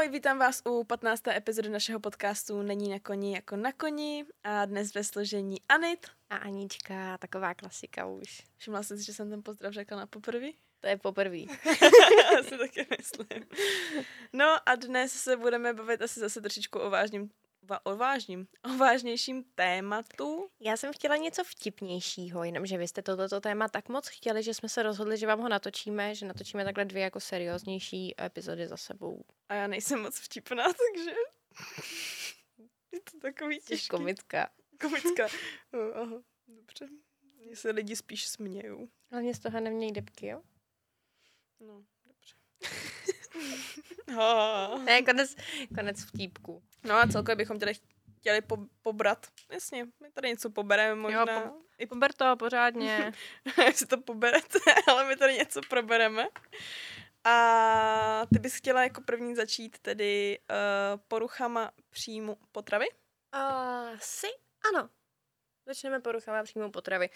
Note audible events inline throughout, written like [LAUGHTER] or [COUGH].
Ahoj, vítám vás u 15. epizody našeho podcastu Není na koni jako na koni a dnes ve složení Anit. A Anička, taková klasika už. Všimla jsem si, že jsem ten pozdrav řekla na poprvé? To je poprvé. asi [LAUGHS] taky myslím. No a dnes se budeme bavit asi zase trošičku o vážním o vážním, [LAUGHS] o vážnějším tématu. Já jsem chtěla něco vtipnějšího, jenomže vy jste tohleto téma tak moc chtěli, že jsme se rozhodli, že vám ho natočíme, že natočíme takhle dvě jako serióznější epizody za sebou. A já nejsem moc vtipná, [LAUGHS] takže je to takový těžký. Komická. Komická. [LAUGHS] Oh, aha, dobře. Mně se lidi spíš smějou. Hlavně z toho nemějí depky, jo? No, dobře. [LAUGHS] ne, konec, konec vtípku. No a celkově bychom chtěli, chtěli po, pobrat. Jasně, my tady něco pobereme možná. Jo, po, I pober to pořádně. [LAUGHS] si to poberete, [LAUGHS] ale my tady něco probereme. A ty bys chtěla jako první začít tedy uh, poruchama příjmu potravy? Asi uh, ano. Začneme poruchama příjmu potravy.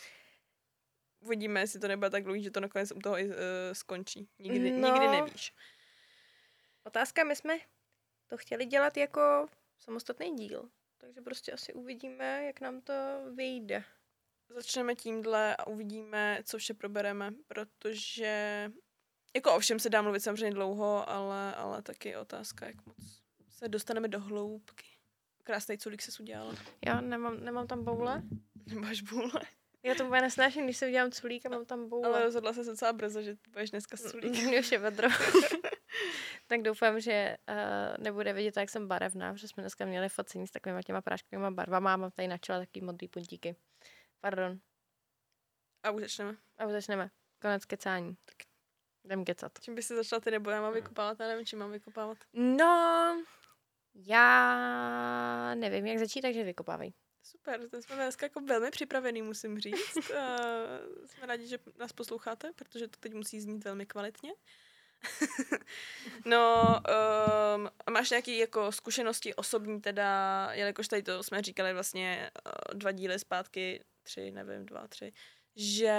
Uvidíme, jestli to nebude tak dlouhý, že to nakonec u toho uh, skončí. Nikdy, no, nikdy nevíš. Otázka, my jsme to chtěli dělat jako samostatný díl. Takže prostě asi uvidíme, jak nám to vyjde. Začneme tímhle a uvidíme, co vše probereme, protože jako ovšem se dá mluvit samozřejmě dlouho, ale, ale taky otázka, jak moc se dostaneme do hloubky. Krásný culík se udělala. Já nemám, nemám tam boule. Nemáš boule? Já to úplně nesnáším, když se udělám culík a mám tam boule. Ale rozhodla se docela brzo, že budeš dneska s culíkem. Už je vedro. [LAUGHS] tak doufám, že uh, nebude vidět, jak jsem barevná, protože jsme dneska měli focení s takovými těma práškovými barvama a mám tady na čele takový modrý puntíky. Pardon. A už začneme. A už začneme. Konec kecání. Tak jdem kecat. Čím by se začala ty nebo já mám vykopávat? Já nevím, čím mám vykopávat. No, já nevím, jak začít, takže vykopávej. Super, to jsme dneska jako velmi připravený, musím říct. Uh, [LAUGHS] jsme rádi, že nás posloucháte, protože to teď musí znít velmi kvalitně. [LAUGHS] no, um, máš nějaké jako zkušenosti osobní teda, jelikož tady to jsme říkali vlastně uh, dva díly zpátky, tři, nevím, dva, tři, že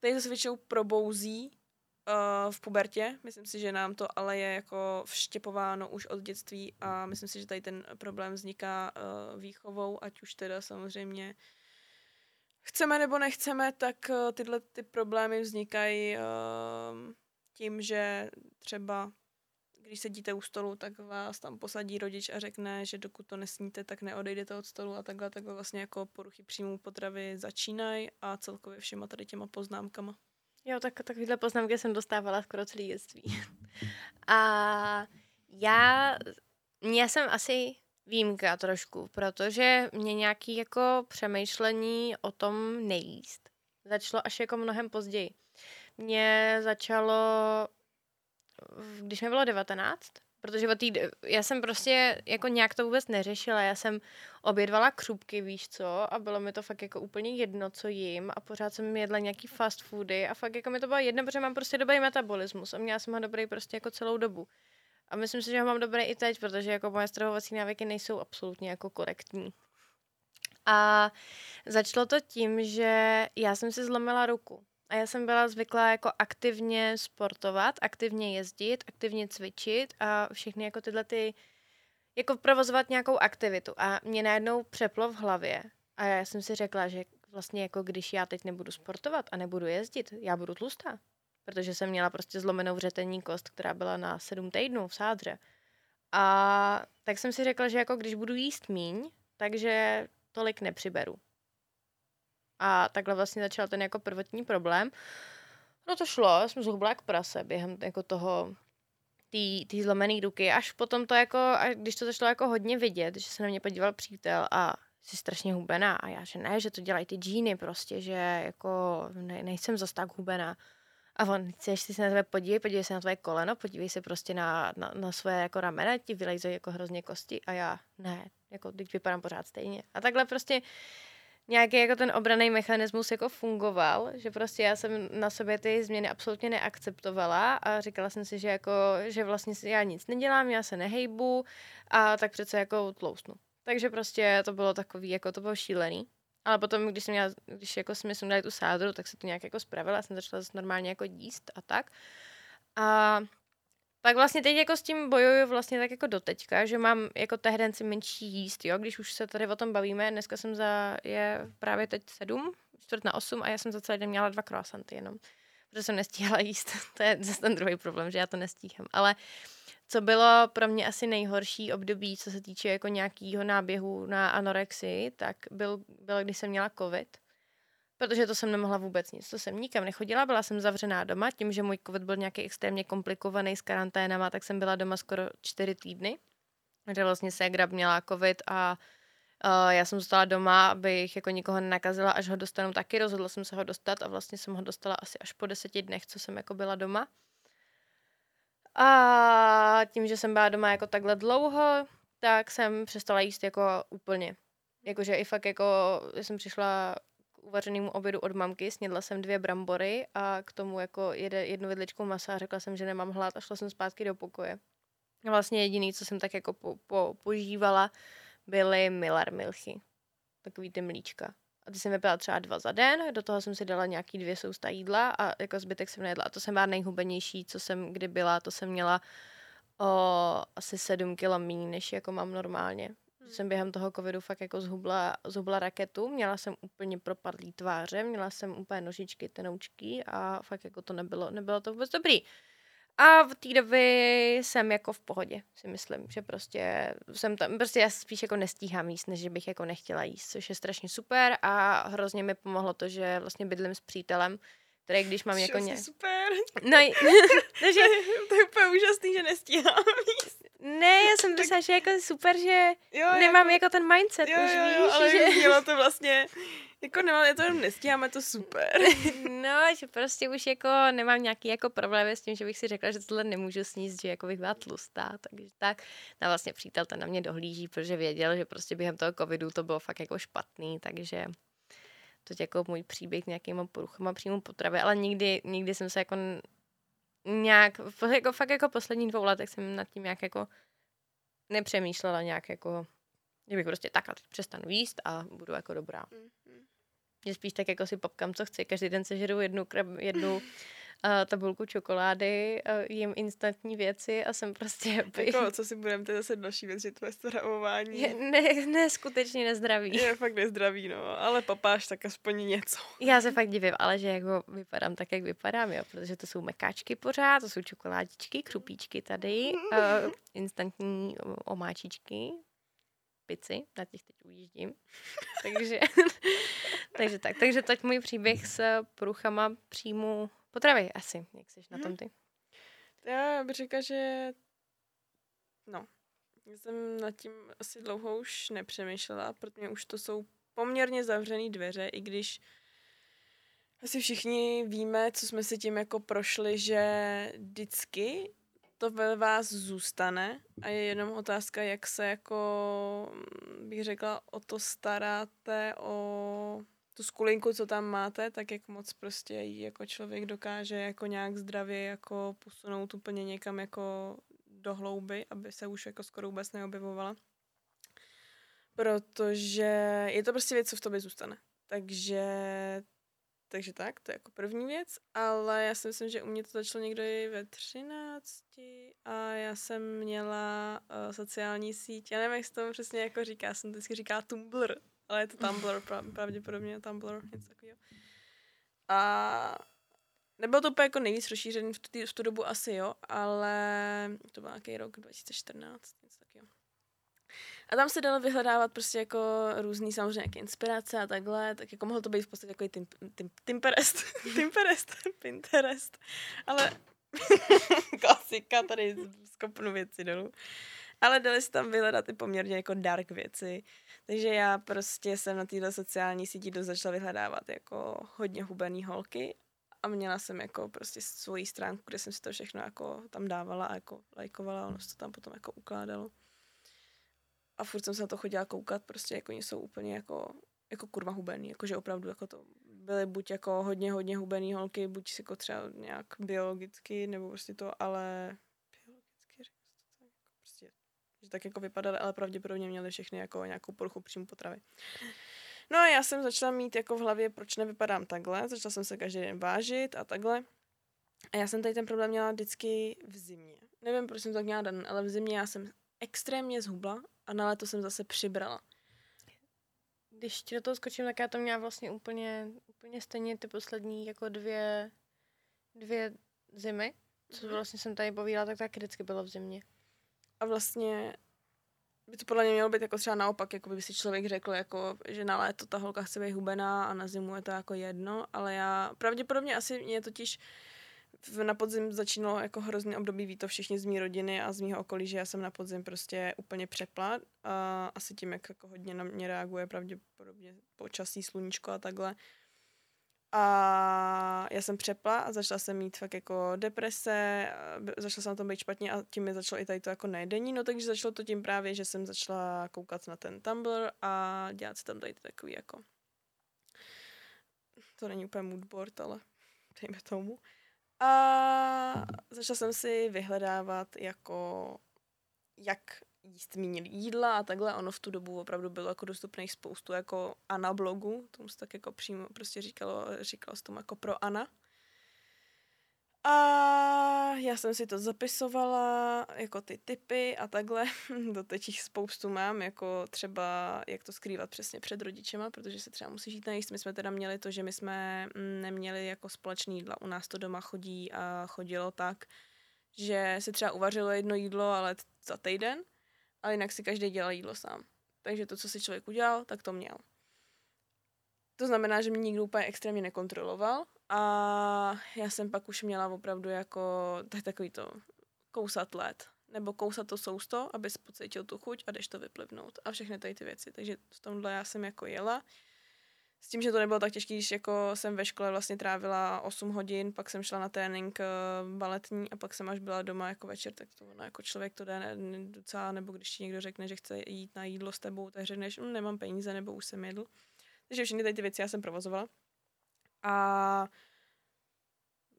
tady to se většinou probouzí uh, v pubertě. Myslím si, že nám to ale je jako vštěpováno už od dětství a myslím si, že tady ten problém vzniká uh, výchovou, ať už teda samozřejmě chceme nebo nechceme, tak uh, tyhle ty problémy vznikají uh, tím, že třeba když sedíte u stolu, tak vás tam posadí rodič a řekne, že dokud to nesníte, tak neodejdete od stolu a takhle, takhle vlastně jako poruchy příjmu potravy začínají a celkově všema tady těma poznámkama. Jo, tak takovýhle poznámky jsem dostávala skoro celý dětství. [LAUGHS] A já, já jsem asi výjimka trošku, protože mě nějaký jako přemýšlení o tom nejíst začalo až jako mnohem později. Mě začalo, když mi bylo 19, Protože o tý, já jsem prostě jako nějak to vůbec neřešila. Já jsem obědvala křupky, víš co, a bylo mi to fakt jako úplně jedno, co jím a pořád jsem jedla nějaký fast foody a fakt jako mi to bylo jedno, protože mám prostě dobrý metabolismus a měla jsem ho dobrý prostě jako celou dobu. A myslím si, že ho mám dobrý i teď, protože jako moje stravovací návyky nejsou absolutně jako korektní. A začalo to tím, že já jsem si zlomila ruku. A já jsem byla zvyklá jako aktivně sportovat, aktivně jezdit, aktivně cvičit a všechny jako tyhle ty, jako provozovat nějakou aktivitu. A mě najednou přeplo v hlavě. A já jsem si řekla, že vlastně jako když já teď nebudu sportovat a nebudu jezdit, já budu tlustá. Protože jsem měla prostě zlomenou vřetenní kost, která byla na sedm týdnů v sádře. A tak jsem si řekla, že jako když budu jíst míň, takže tolik nepřiberu. A takhle vlastně začal ten jako prvotní problém. No to šlo, já jsem zhubla jak prase během jako toho té zlomené ruky, až potom to jako, a když to začalo jako hodně vidět, že se na mě podíval přítel a jsi strašně hubená a já, že ne, že to dělají ty džíny prostě, že jako ne, nejsem zas tak hubená. A on, chceš si se na tebe podívej, podívej se na tvoje koleno, podívej se prostě na, na, na své jako ramena, ti vylejzají jako hrozně kosti a já, ne, jako teď vypadám pořád stejně. A takhle prostě nějaký jako ten obraný mechanismus jako fungoval, že prostě já jsem na sobě ty změny absolutně neakceptovala a říkala jsem si, že jako, že vlastně já nic nedělám, já se nehejbu a tak přece jako tlousnu. Takže prostě to bylo takový, jako to bylo šílený. Ale potom, když jsem měla, když jako jsme sundali tu sádru, tak se to nějak jako spravila, jsem začala normálně jako jíst a tak. A Pak vlastně teď jako s tím bojuju vlastně tak jako doteďka, že mám jako tehdenci menší jíst, jo, když už se tady o tom bavíme, dneska jsem za, je právě teď sedm, čtvrt na osm a já jsem za celý den měla dva croissanty jenom, protože jsem nestíhala jíst, [LAUGHS] to je zase ten druhý problém, že já to nestíhám, ale co bylo pro mě asi nejhorší období, co se týče jako nějakého náběhu na anorexii, tak byl, bylo, když jsem měla covid, protože to jsem nemohla vůbec nic. To jsem nikam nechodila, byla jsem zavřená doma, tím, že můj covid byl nějaký extrémně komplikovaný s karanténama, tak jsem byla doma skoro čtyři týdny, kde vlastně ségra měla covid a uh, já jsem zůstala doma, abych jako nikoho nenakazila, až ho dostanu taky. Rozhodla jsem se ho dostat a vlastně jsem ho dostala asi až po deseti dnech, co jsem jako byla doma. A tím, že jsem byla doma jako takhle dlouho, tak jsem přestala jíst jako úplně. Jakože i fakt jako, jsem přišla uvařenému obědu od mamky, snědla jsem dvě brambory a k tomu jako jede, jednu vidličku masa a řekla jsem, že nemám hlad a šla jsem zpátky do pokoje. A vlastně jediný, co jsem tak jako po, po, požívala, byly Miller milchy. Takový ty mlíčka. A ty jsem vypila třeba dva za den, do toho jsem si dala nějaký dvě sousta jídla a jako zbytek jsem nejedla. A to jsem byla nejhubenější, co jsem kdy byla, to jsem měla o asi sedm kilo méně, než jako mám normálně. Hmm. Jsem během toho covidu fakt jako zhubla, zhubla raketu, měla jsem úplně propadlý tváře, měla jsem úplně nožičky, tenoučky a fakt jako to nebylo, nebylo to vůbec dobrý. A v té době jsem jako v pohodě, si myslím, že prostě jsem tam, prostě já spíš jako nestíhám jíst, než bych jako nechtěla jíst, což je strašně super a hrozně mi pomohlo to, že vlastně bydlím s přítelem, který když mám jako ně... super. No, [LAUGHS] takže... [LAUGHS] to je úplně úžasný, že nestíhám. Ne, já jsem myslela, že jako super, že jo, nemám jako, jako ten mindset, jo, už jo, víš, jo, ale že... mělo to [LAUGHS] vlastně, jako nemám, já to jenom nestíháme, to super. no, že prostě už jako nemám nějaký jako problémy s tím, že bych si řekla, že tohle nemůžu sníst, že jako bych byla tlustá, takže tak. No vlastně přítel ten na mě dohlíží, protože věděl, že prostě během toho covidu to bylo fakt jako špatný, takže to jako můj příběh nějakýma poruchama příjmu potravy, ale nikdy, nikdy jsem se jako nějak, jako fakt jako poslední dvou letech jsem nad tím nějak jako nepřemýšlela nějak jako, že bych prostě tak a teď přestanu jíst a budu jako dobrá. Mm-hmm. Že spíš tak jako si popkám, co chci. Každý den sežeru jednu, krab, jednu [LAUGHS] tabulku čokolády, jím instantní věci a jsem prostě [LAUGHS] happy. Jako, co si budeme, to je zase další věc, že tvoje stravování. Je, ne, ne, skutečně nezdravý. Je fakt nezdravý, no, ale papáš tak aspoň něco. Já se fakt divím, ale že jako vypadám tak, jak vypadám, jo, protože to jsou mekáčky pořád, to jsou čokoládičky, křupíčky tady, uh, [LAUGHS] instantní omáčičky, pici, na těch teď ujíždím. [LAUGHS] takže, takže tak. Takže teď můj příběh s průchama příjmu potravy asi. Jak jsi na tom mhm. ty? Já bych řekla, že no, já jsem nad tím asi dlouho už nepřemýšlela, protože už to jsou poměrně zavřené dveře, i když asi všichni víme, co jsme si tím jako prošli, že vždycky to ve vás zůstane a je jenom otázka, jak se jako, bych řekla, o to staráte, o tu skulinku, co tam máte, tak jak moc prostě jí jako člověk dokáže jako nějak zdravě jako posunout úplně někam jako do hlouby, aby se už jako skoro vůbec neobjevovala. Protože je to prostě věc, co v tobě zůstane. Takže takže tak, to je jako první věc, ale já si myslím, že u mě to začalo někdy ve 13 a já jsem měla uh, sociální síť, já nevím, jak se to přesně jako říká, jsem vždycky říká Tumblr, ale je to Tumblr, pravděpodobně Tumblr, něco takového. A nebylo to úplně jako nejvíc rozšířený v tu, v tu dobu asi, jo, ale to byl nějaký rok 2014, něco. A tam se dalo vyhledávat prostě jako různý samozřejmě nějaké inspirace a takhle, tak jako mohlo to být v podstatě jako tim, tim, Timperest, [LAUGHS] Timperest, Pinterest, ale [LAUGHS] klasika, tady skopnu věci dolů. Ale dali se tam vyhledat i poměrně jako dark věci. Takže já prostě jsem na této sociální síti do začala vyhledávat jako hodně hubený holky a měla jsem jako prostě svoji stránku, kde jsem si to všechno jako tam dávala a jako lajkovala, ono se to tam potom jako ukládalo a furt jsem se na to chodila koukat, prostě jako oni jsou úplně jako, jako kurva hubený, jakože opravdu jako to byly buď jako hodně, hodně hubený holky, buď si jako třeba nějak biologicky, nebo prostě to, ale biologicky, jako prostě, že tak jako vypadaly, ale pravděpodobně měly všechny jako nějakou poruchu příjmu potravy. No a já jsem začala mít jako v hlavě, proč nevypadám takhle, začala jsem se každý den vážit a takhle. A já jsem tady ten problém měla vždycky v zimě nevím, proč jsem to tak měla dan, ale v zimě já jsem extrémně zhubla a na léto jsem zase přibrala. Když ti do toho skočím, tak já to měla vlastně úplně, úplně stejně ty poslední jako dvě, dvě zimy. Co Mhm. vlastně jsem tady povídala, tak tak vždycky bylo v zimě. A vlastně by to podle mě mělo být jako třeba naopak, jako by si člověk řekl, jako, že na léto ta holka chce být hubená a na zimu je to jako jedno, ale já pravděpodobně asi mě totiž v, na podzim začínalo jako hrozný období, ví to všichni z mé rodiny a z mého okolí, že já jsem na podzim prostě úplně přepla a asi tím, jak jako hodně na mě reaguje pravděpodobně počasí, sluníčko a takhle. A já jsem přepla a začala jsem mít fakt jako deprese, začala jsem na tom být špatně a tím mi začalo i tady to jako nejedení, no takže začalo to tím právě, že jsem začala koukat na ten Tumblr a dělat si tam tady takový jako to není úplně moodboard, ale [LAUGHS] dejme tomu. A začala jsem si vyhledávat jako jak jíst méně jídla a takhle. Ono v tu dobu opravdu bylo jako dostupných spoustu jako Ana blogu, tomu se tak jako přímo prostě říkalo, říkalo se tomu jako pro Ana. A já jsem si to zapisovala, jako ty typy a takhle. [LAUGHS] Doteď jich spoustu mám, jako třeba jak to skrývat přesně před rodičema, protože se třeba musí žít najíst. My jsme teda měli to, že my jsme mm, neměli jako společný jídla. U nás to doma chodí a chodilo tak, že se třeba uvařilo jedno jídlo, ale za týden, ale jinak si každý dělal jídlo sám. Takže to, co si člověk udělal, tak to měl. To znamená, že mě nikdo úplně extrémně nekontroloval a já jsem pak už měla opravdu jako tak takový to kousat led nebo kousat to sousto, abys pocítil tu chuť a jdeš to vyplivnout a všechny tady ty věci. Takže v tomhle já jsem jako jela. S tím, že to nebylo tak těžké, když jako jsem ve škole vlastně trávila 8 hodin, pak jsem šla na trénink eh, baletní a pak jsem až byla doma jako večer, tak to ono jako člověk to jde docela, nebo když ti někdo řekne, že chce jít na jídlo s tebou, tak řekneš, "Mm, nemám peníze, nebo už jsem jedl. Takže všechny tady ty věci já jsem provozovala. A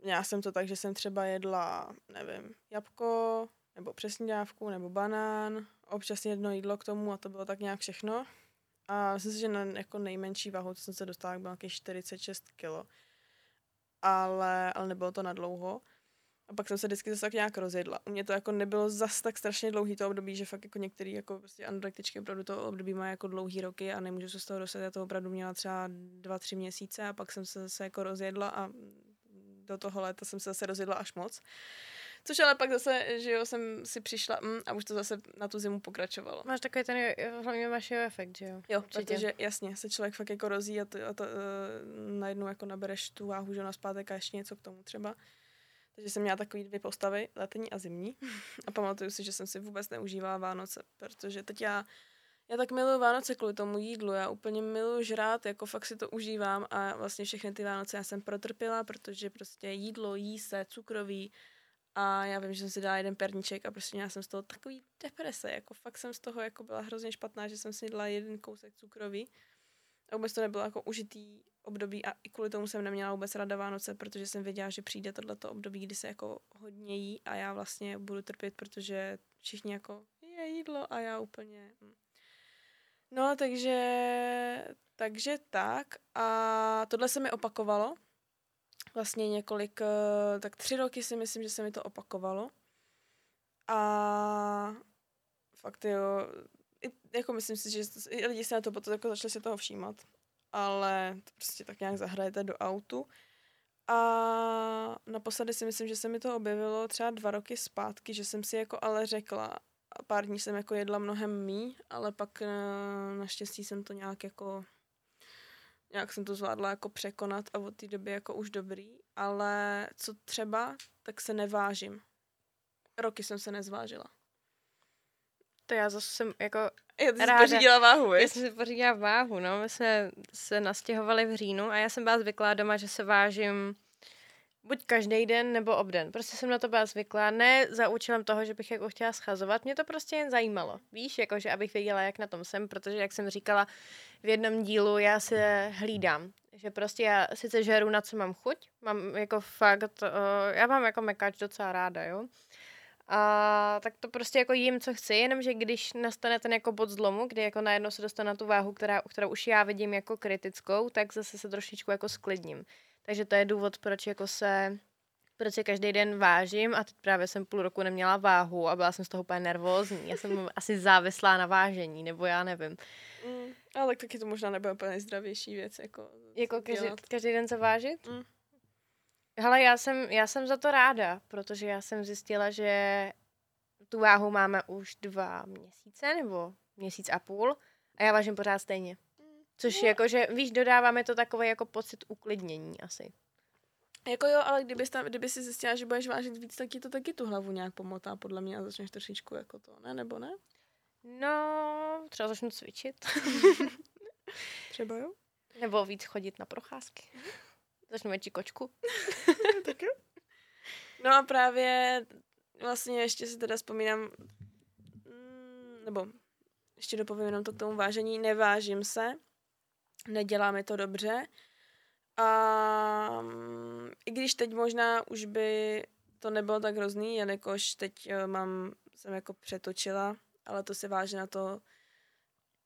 já jsem to tak, že jsem třeba jedla, nevím, jabko, nebo přesnídávku, nebo banán, občas jedno jídlo k tomu a to bylo tak nějak všechno. A myslím si, že na jako nejmenší váhu, co jsem se dostala, bylo nějakých 46 kilo. Ale, ale nebylo to na dlouho. A pak jsem se vždycky zase tak nějak rozjedla. U mě to jako nebylo zas tak strašně dlouhý to období, že fakt jako některý jako prostě anorektičky opravdu to období má jako dlouhý roky a nemůžu se z toho dostat. Já to opravdu měla třeba dva, tři měsíce a pak jsem se zase jako rozjedla a do toho léta jsem se zase rozjedla až moc. Což ale pak zase, že jo, jsem si přišla mm, a už to zase na tu zimu pokračovalo. Máš takový ten, jo- hlavně máš jeho efekt, že jo? Jo, Určitě. protože jasně, se člověk fakt jako rozí a, to, a to, uh, najednou jako nabereš tu váhu, že na zpátek a ještě něco k tomu třeba. Takže jsem měla takový dvě postavy, letní a zimní. A pamatuju si, že jsem si vůbec neužívala Vánoce, protože teď já, já tak miluji Vánoce kvůli tomu jídlu, já úplně miluji žrát, jako fakt si to užívám. A vlastně všechny ty Vánoce já jsem protrpěla, protože prostě jídlo, jí se, cukroví. A já vím, že jsem si dala jeden perníček a prostě měla jsem z toho takový deprese, jako fakt jsem z toho jako byla hrozně špatná, že jsem si dala jeden kousek cukroví a vůbec to nebylo jako užitý období a i kvůli tomu jsem neměla vůbec rada Vánoce, protože jsem věděla, že přijde tohleto období, kdy se jako hodně jí a já vlastně budu trpět, protože všichni jako je jídlo a já úplně... hm. No, takže, takže tak a tohle se mi opakovalo. Vlastně několik, eh, tak tři roky si myslím, že se mi to opakovalo. A fakt jo, jako myslím si, že lidi se na to potom jako začali se toho všímat. Ale to prostě tak nějak zahrajete do autu. A naposledy si myslím, že se mi to objevilo třeba dva roky zpátky, že jsem si jako ale řekla, a pár dní jsem jako jedla mnohem mí, ale pak eh, naštěstí jsem to nějak jako nějak jsem to zvládla jako překonat a od té doby jako už dobrý, ale co třeba, tak se nevážím. Roky jsem se nezvážila. To já zase jsem jako, Já ty Ráda. pořídila váhu, já jsem si pořídila váhu, no, my jsme se nastěhovali v říjnu a já jsem byla zvyklá doma, že se vážím buď každý den nebo obden. Prostě jsem na to byla zvyklá, ne za účelem toho, že bych jako chtěla schazovat, mě to prostě jen zajímalo. Víš, jakože abych věděla, jak na tom jsem, protože jak jsem říkala v jednom dílu, já se hlídám. Že prostě já sice žeru, na co mám chuť, mám jako fakt, uh, já mám jako mekáč docela ráda, jo. A tak to prostě jako jím, co chci, jenomže když nastane ten jako bod zlomu, kdy jako najednou se dostane na tu váhu, která, kterou už já vidím jako kritickou, tak zase se trošičku jako sklidním. Takže to je důvod, proč jako se protože každý den vážím a teď právě jsem půl roku neměla váhu a byla jsem z toho úplně nervózní. Já jsem [LAUGHS] asi závislá na vážení, nebo já nevím. Mm, ale tak taky to možná nebude úplně nejzdravější věc. Jako, Jako každý, dělat. každý den se vážit? Mm. Hele, já jsem, já jsem za to ráda, protože já jsem zjistila, že tu váhu máme už dva měsíce, nebo měsíc a půl a já vážím pořád stejně. Což No. jako, že víš, dodáváme to takový jako pocit uklidnění asi. Jako jo, ale kdyby, tam, kdyby si zjistila, že budeš vážit víc, tak ti to taky tu hlavu nějak pomotá, podle mě, a začneš trošičku jako to, ne? Nebo ne? No, třeba začnu cvičit. [LAUGHS] Třeba jo? nebo víc chodit na procházky. Začnu větší kočku. [LAUGHS] tak jo. No a právě vlastně ještě si teda vzpomínám, mm, nebo ještě dopovím jenom to k tomu vážení, nevážím se, nedělá mi to dobře a mm, i když teď možná už by to nebylo tak hrozný, jelikož teď eh, mám, jsem jako přetočila, ale to se váže na to,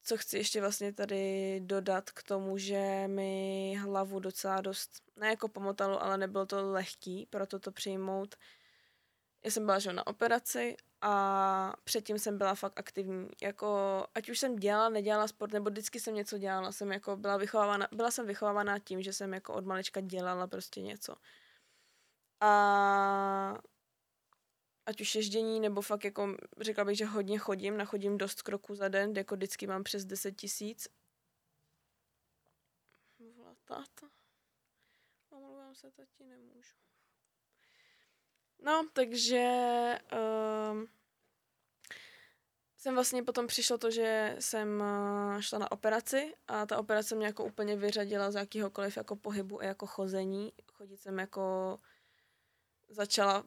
co chci ještě vlastně tady dodat k tomu, že mi hlavu docela dost, ne jako pomotalo, ale nebylo to lehký, proto to přijmout. Já jsem byla že, na operaci a předtím jsem byla fakt aktivní. Jako, ať už jsem dělala, nedělala sport, nebo vždycky jsem něco dělala, jsem jako byla vychovávána, byla jsem vychovávaná tím, že jsem jako od malička dělala prostě něco. A ať už ježdění, nebo fakt jako řekla bych, že hodně chodím, nachodím dost kroků za den, jako vždycky mám přes 10 tisíc. Volá táta. Omlouvám se, tati, nemůžu. No, takže um, jsem vlastně potom přišlo to, že jsem uh, šla na operaci a ta operace mě jako úplně vyřadila z jakýhokoliv jako pohybu a jako chození. Chodit jsem jako začala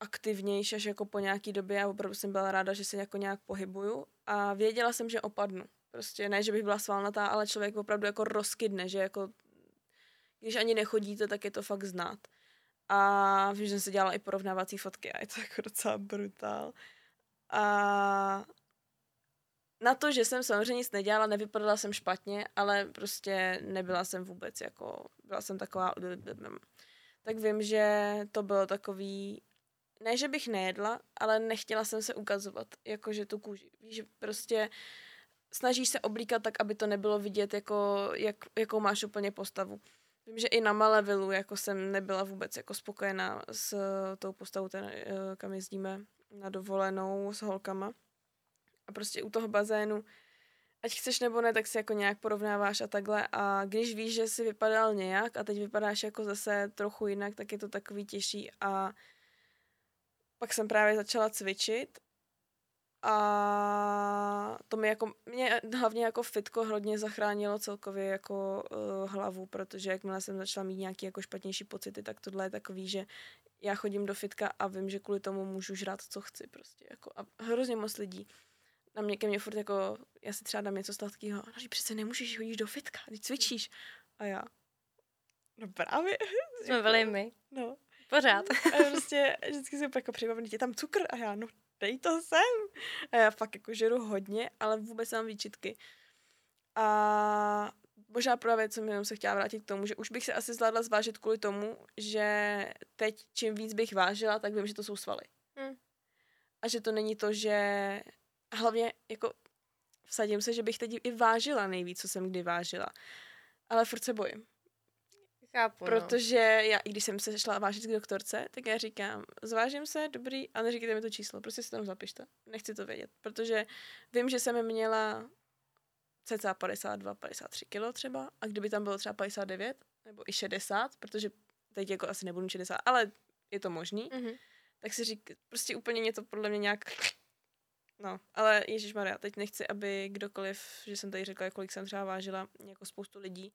aktivnější až jako po nějaký době a opravdu jsem byla ráda, že se jako nějak pohybuju a věděla jsem, že opadnu. Prostě ne, že bych byla svalnatá, ale člověk opravdu jako rozkydne, že jako když ani nechodíte, tak je to fakt znát. A vím, že jsem si dělala i porovnávací fotky a je to [LAUGHS] jako docela brutál. A na to, že jsem samozřejmě nic nedělala, nevypadala jsem špatně, ale prostě nebyla jsem vůbec jako, byla jsem taková, tak vím, že to bylo takový, ne, že bych nejedla, ale nechtěla jsem se ukazovat, jakože tu kůži. Víš, prostě snažíš se oblíkat tak, aby to nebylo vidět, jako, jak, jakou máš úplně postavu. Vím, že i na Malevilu jako jsem nebyla vůbec jako spokojená s uh, tou postavou, ten, uh, kam jezdíme na dovolenou s holkama. A prostě u toho bazénu, ať chceš nebo ne, tak si jako nějak porovnáváš a takhle. A když víš, že si vypadal nějak a teď vypadáš jako zase trochu jinak, tak je to takový těžší. A pak jsem právě začala cvičit a to mi jako, mě hlavně jako fitko hodně zachránilo celkově jako uh, hlavu, protože jakmile jsem začala mít nějaký jako špatnější pocity, tak tohle je takový, že já chodím do fitka a vím, že kvůli tomu můžu žrát, co chci prostě. Jako, a hrozně moc lidí na mě, ke mně furt jako, já si třeba dám něco sladkého, no přece nemůžeš chodíš do fitka, teď cvičíš. A já, no právě. [LAUGHS] Jsme byli my. No. Pořád. [LAUGHS] A prostě vždycky si jako přibavený, je tam cukr a já, no dej to sem. A já fakt jako žeru hodně, ale vůbec mám výčitky. A možná právě, co mi jenom se chtěla vrátit k tomu, že už bych se asi zvládla zvážit kvůli tomu, že teď čím víc bych vážila, tak vím, že to jsou svaly. Hmm. A že to není to, že hlavně jako vsadím se, že bych teď i vážila nejvíc, co jsem kdy vážila. Ale furt se bojím. Chápu, no. Protože já, i když jsem se šla vážit k doktorce, tak já říkám, zvážím se, dobrý, a neříkejte mi to číslo, prostě si tam zapište. Nechci to vědět, protože vím, že jsem měla cca 52, 53 kilo třeba a kdyby tam bylo třeba 59 nebo i 60, protože teď jako asi nebudu 60, ale je to možný, Mhm. tak si řík, prostě úplně mě to podle mě nějak No, ale Ježíš Maria, teď nechci, aby kdokoliv, že jsem tady řekla, kolik jsem třeba vážila, jako spoustu lidí.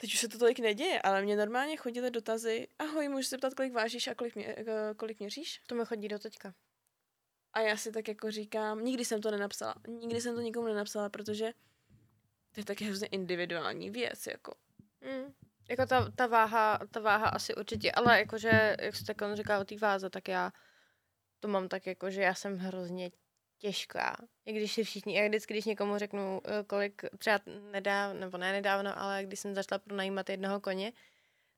Teď už se to tolik neděje, ale mě normálně chodily dotazy, ahoj, můžu se ptat, kolik vážíš a kolik, mě, eh, kolik měříš? To mi chodí do teďka. A já si tak jako říkám, nikdy jsem to nenapsala. Nikdy jsem to nikomu nenapsala, protože to je taky hrozně individuální věc, jako. Mm. Jako ta, ta, váha, ta váha asi určitě, ale jakože, jak jsi tak on říká o té váze, tak já to mám tak jako, že já jsem hrozně těžká. I když si všichni, jak vždycky, když někomu řeknu, eh, kolik třeba nedávno, nebo ne nedávno, ale když jsem začala pronajímat jednoho koně,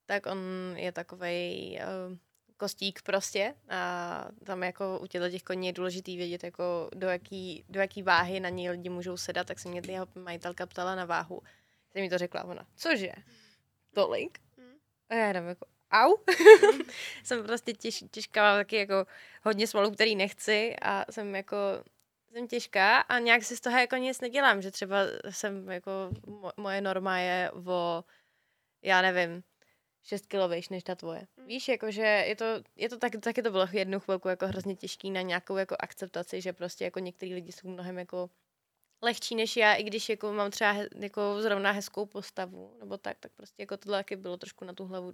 tak on je takovej uh, kostík prostě a tam jako u těchto těch koní je důležitý vědět, jako do jaký, do jaký váhy na něj lidi můžou sedat, tak se mě jeho majitelka ptala na váhu. Jsem mi to řekla ona, cože? Tolik? A já jenom jako, au. [LAUGHS] jsem prostě těž, těžká, mám taky jako hodně svalů, který nechci a jsem jako jsem těžká a nějak si z toho jako nic nedělám, že třeba jsem jako, moje norma je o, já nevím, 6 kilo vejš než ta tvoje. Mm. Víš, jakože je to, je to tak, taky to bylo jednu chvilku jako hrozně těžký na nějakou jako akceptaci, že prostě jako některý lidi jsou mnohem jako lehčí než já, i když jako mám třeba he, jako zrovna hezkou postavu, nebo tak, tak prostě jako tohle taky bylo trošku na tu hlavu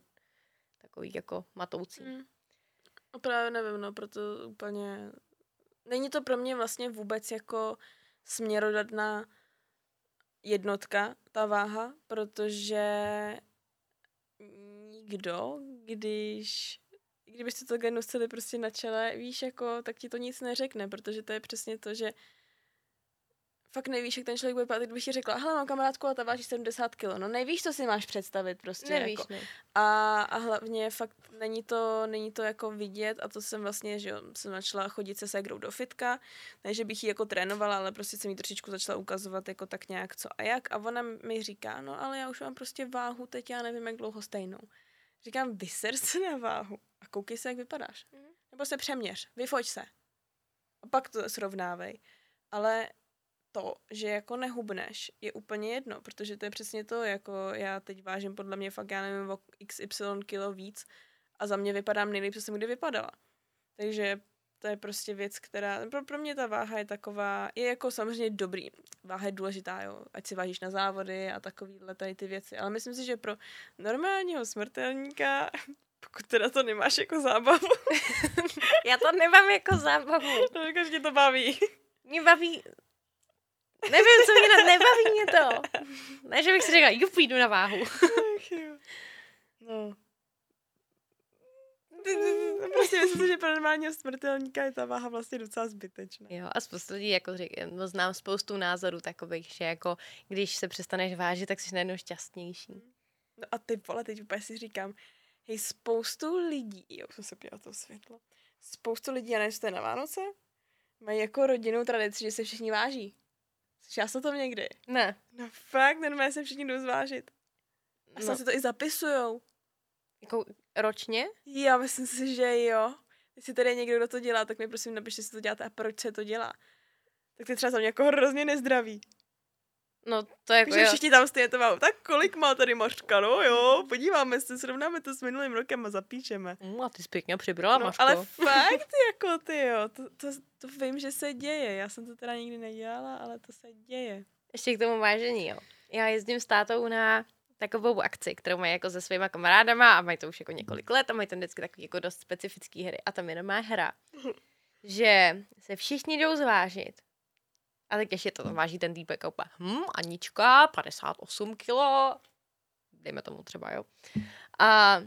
takový jako matoucí. Mm. A právě nevím, no, proto úplně není to pro mě vlastně vůbec jako směrodatná jednotka, ta váha, protože nikdo, když kdybyste to nosili prostě na čele, víš, jako, tak ti to nic neřekne, protože to je přesně to, že fakt nevíš, jak ten člověk bude vypadat, kdybych ti řekla, hele, mám kamarádku a ta váží 70 kg. No nevíš, co si máš představit prostě. Nevíš, jako. ne. A, a hlavně fakt není to, není to jako vidět a to jsem vlastně, že jo, jsem začala chodit se ségrou do fitka, ne, že bych ji jako trénovala, ale prostě jsem jí trošičku začala ukazovat jako tak nějak co a jak a ona mi říká, no ale já už mám prostě váhu, teď já nevím, jak dlouho stejnou. Říkám, vyser se na váhu a koukej se, jak vypadáš. Mm. Nebo se přeměř, vyfoť se. A pak to srovnávej. Ale to, že jako nehubneš, je úplně jedno, protože to je přesně to, jako já teď vážím podle mě fakt, já nevím, o XY kilo víc a za mě vypadám nejlíp, co jsem kdy vypadala. Takže to je prostě věc, která, pro, pro mě ta váha je taková, je jako samozřejmě dobrý, váha je důležitá, jo, ať si vážíš na závody a takovýhle tady ty věci, ale myslím si, že pro normálního smrtelníka, [LAUGHS] pokud teda to nemáš jako zábavu. [LAUGHS] Já to nemám jako zábavu. [LAUGHS] No, každý to baví. Mě baví Nevím, co mě na... Nebaví mě to. Ne, že bych si řekla, jup, jdu na váhu. no. Prostě myslím, že pro normálního smrtelníka je ta váha vlastně docela zbytečná. Jo, a spoustu lidí, jako řík, no, znám spoustu názorů takových, že jako když se přestaneš vážit, tak jsi najednou šťastnější. No a ty vole, teď úplně si říkám, hej, spoustu lidí, jo, jsem se pěla to světlo, spoustu lidí, já nevím, jste na Vánoce, mají jako rodinnou tradici, že se všichni váží. Slyšela jsi to někdy? Ne. No fakt, normálně se všichni jdou zvážit. A no. si to i zapisujou. Jako ročně? Já myslím si, že jo. Jestli tady někdo, kdo to dělá, tak mi prosím napište, jestli to děláte a proč se to dělá. Tak ty třeba za mě jako hrozně nezdraví. No to je jako Takže všichni tam stejně to mám. Tak kolik má tady Mařka, no jo, podíváme se, srovnáme to s minulým rokem a zapíšeme. Mm, a ty jsi pěkně přibrala, no, ale fakt, jako ty jo, to, to, to, vím, že se děje. Já jsem to teda nikdy nedělala, ale to se děje. Ještě k tomu vážení, jo. Já jezdím s tátou na takovou akci, kterou mají jako se svýma kamarádama a mají to už jako několik let a mají tam vždycky takový jako dost specifický hry a tam jenom má hra, že se všichni jdou zvážit a tak ještě to tam váží ten týpek a úplně, hm, Anička, 58 kilo, dejme tomu třeba, jo. A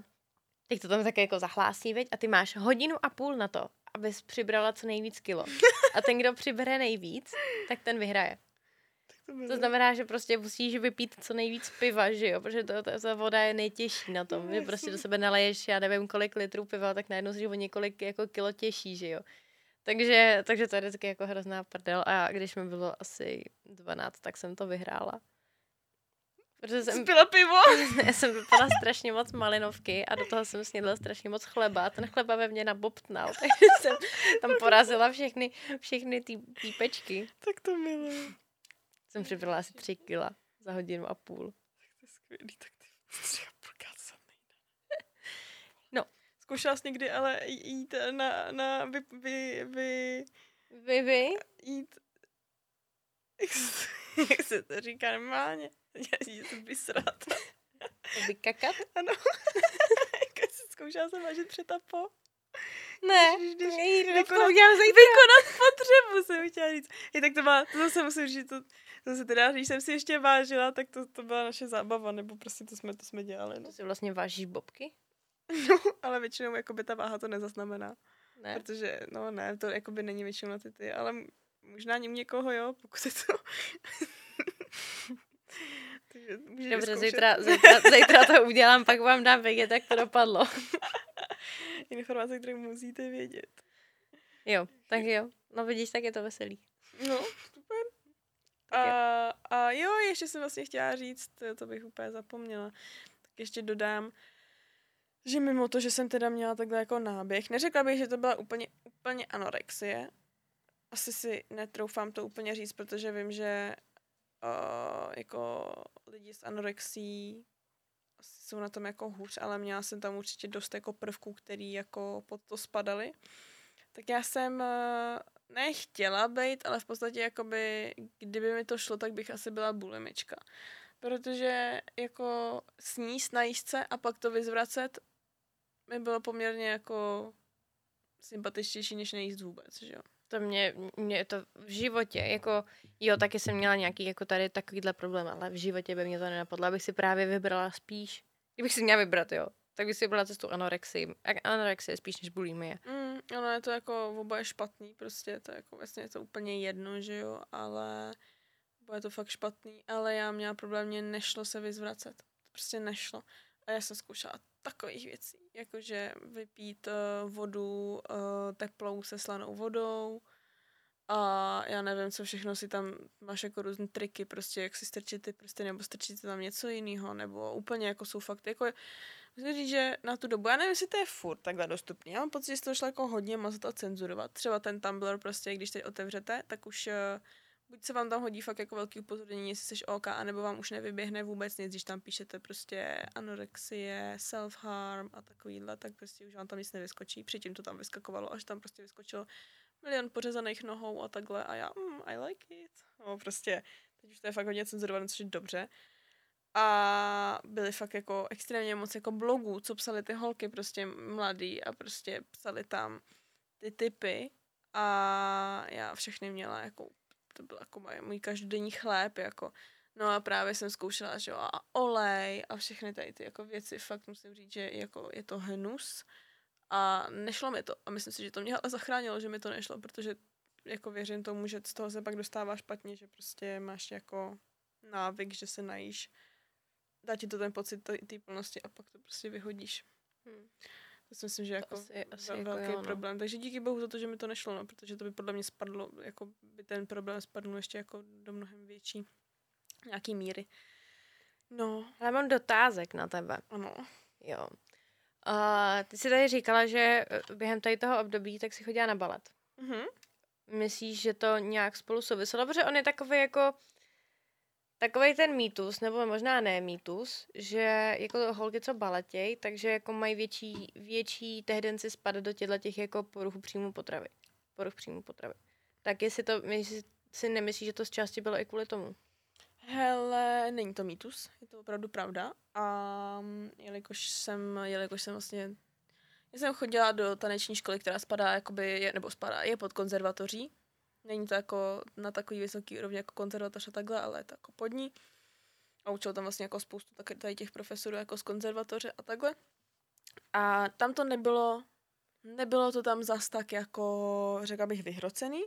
teď to tam také jako zahlásí, veď, a ty máš hodinu a půl na to, abys přibrala co nejvíc kilo. A ten, kdo přibere nejvíc, tak ten vyhraje. To znamená, že prostě musíš vypít co nejvíc piva, že jo, protože to, to, ta voda je nejtěžší na tom, že prostě do sebe naleješ, já nevím kolik litrů piva, tak najednou jsi o několik jako kilo těžší, že jo. Takže, takže to je vždycky jako hrozná prdel a když mi bylo asi 12, tak jsem to vyhrála. Protože jsem pila pivo? [LAUGHS] Já jsem vypila strašně moc malinovky a do toho jsem snědla strašně moc chleba a ten chleba ve mně nabobtnal, [LAUGHS] takže jsem tam porazila všechny, všechny tý, týpečky. Tak to miluji. Jsem přibrala asi tři kila za hodinu a půl. Tak to je skvělý, tak ty tři a. Zkoušela jsi někdy ale jít na, na vy, vy, vy, vy, vy? Jít, [LAUGHS] jak se to říká normálně? Já jsem vysrat. [LAUGHS] Vykakat? Ano. [LAUGHS] Jak jsi zkoušela se vážit přetapo? Ne, když nejde, vykonat, vykonat potřebu, jsem chtěla říct. Je, tak to má, to zase musím říct, to, to se teda, když jsem si ještě vážila, tak to, to byla naše zábava, nebo prostě to jsme, to jsme dělali. No. To si vlastně vážíš bobky? [LAUGHS] No, ale většinou jakoby ta váha to nezaznamená. Ne. Protože, no ne, to jakoby není většinou na ty ty, ale možná někoho jo, pokud je to... [LAUGHS] takže můžeš Dobře, zítra, zítra, zítra to udělám, pak vám dám vědět, jak to dopadlo. [LAUGHS] Informace, které musíte vědět. Jo, tak jo. No vidíš, tak je to veselý. No, super. A, a jo, ještě jsem vlastně chtěla říct, to bych úplně zapomněla, tak ještě dodám, že mimo to, že jsem teda měla takhle jako náběh, neřekla bych, že to byla úplně, úplně anorexie. Asi si netroufám to úplně říct, protože vím, že uh, jako lidi s anorexí jsou na tom jako hůř, ale měla jsem tam určitě dost jako prvků, který jako pod to spadaly. Tak já jsem uh, nechtěla být, ale v podstatě jakoby, kdyby mi to šlo, tak bych asi byla bulimička. Protože jako sníst na jízdce a pak to vyzvracet mi bylo poměrně jako sympatičtější, než nejíst vůbec, že jo. To mě, mě to v životě, jako jo, taky jsem měla nějaký jako tady takovýhle problém, ale v životě by mě to nenapadlo, abych si právě vybrala spíš, kdybych si měla vybrat, jo, tak bych si vybrala cestu anorexii. Anorexie spíš než bulimie. Mm, ono je to jako oboje špatný, prostě to jako vlastně je to úplně jedno, že jo, ale je to fakt špatný, ale já měla problém, mě nešlo se vyzvracet, prostě nešlo. A já jsem zkoušela takových věcí, jakože vypít uh, vodu uh, teplou se slanou vodou a já nevím, co všechno si tam máš jako různé triky, prostě jak si strčit ty prsty, nebo strčit tam něco jiného, nebo úplně jako jsou fakt, jako Musím říct, že na tu dobu, já nevím, jestli to je furt takhle dostupný. Já mám pocit, že to šlo jako hodně mazat a cenzurovat. Třeba ten Tumblr prostě, když teď otevřete, tak už uh, buď se vám tam hodí fakt jako velký upozornění, jestli jsi OK, anebo vám už nevyběhne vůbec nic, když tam píšete prostě anorexie, self-harm a takovýhle, tak prostě už vám tam nic nevyskočí. Předtím to tam vyskakovalo, až tam prostě vyskočilo milion pořezaných nohou a takhle a já, mm, I like it. No prostě, teď už to je fakt hodně cenzurované, což je dobře. A byly fakt jako extrémně moc jako blogů, co psali ty holky prostě mladý a prostě psali tam ty typy a já všechny měla jako, to byl jako můj, můj každodenní chléb jako. No a právě jsem zkoušela, že jo, a olej a všechny tady ty jako věci, fakt musím říct, že jako je to hnus a nešlo mi to a myslím si, že to mě ale zachránilo, že mi to nešlo, protože jako věřím tomu, že z toho se pak dostává špatně, že prostě máš jako návyk, že se najíš dá ti to ten pocit té plnosti a pak to prostě vyhodíš. Hmm. To si myslím, že jako, asi- asi ve- jako velký jo, no. problém. Takže díky bohu za to, že mi to nešlo, no, protože to by podle mě spadlo, jako by ten problém spadl ještě jako do mnohem větší nějaký míry. No, Ale mám dotázek na tebe. ano. Jo. Uh, ty jsi tady říkala, že eh, během tady toho období tak si chodila na balet. Mhm. Myslíš, že to nějak spolu souviselo? Protože on je takový jako takový ten mýtus, nebo možná ne mýtus, že jako holky, co baletěj, takže jako mají větší, větší tendenci spadat do těchto těch jako poruch příjmu potravy. Poruch příjmu potravy. Tak jestli to, jestli si nemyslíš, že to z části bylo i kvůli tomu? Hele, není to mýtus, je to opravdu pravda. A mm, jelikož jsem, jelikož jsem vlastně, já jsem chodila do taneční školy, která spadá, jakoby, je, nebo spadá, je pod konzervatoří. Není to jako na takový vysoký úrovni jako konzervatoř a takhle, ale je to jako pod ní. A učil tam vlastně jako spoustu tak, tady těch profesorů jako z konzervatoře a takhle. A tam to nebylo, nebylo to tam zas tak jako, řekla bych, vyhrocený.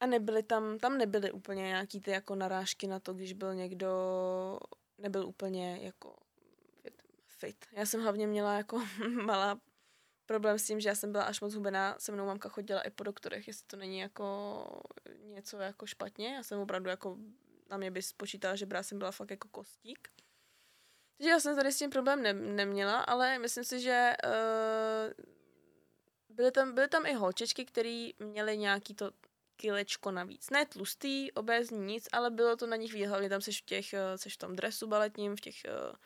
A nebyly tam, tam nebyly úplně nějaký ty jako narážky na to, když byl někdo, nebyl úplně jako fit. Já jsem hlavně měla jako [LAUGHS] malá problém s tím, že já jsem byla až moc hubená, se mnou mamka chodila i po doktorech, jestli to není jako něco jako špatně. Já jsem opravdu jako, na mě by spočítala, že jsem byla fakt jako kostík. Takže já jsem tady s tím problém ne- neměla, ale myslím si, že uh, byly, tam, byly tam i holčičky, které měly nějaký to kilečko navíc. Ne tlustý, obézní, nic, ale bylo to na nich vidět. Hlavně tam seš v těch, eh, seš v tom dresu baletním, v těch uh,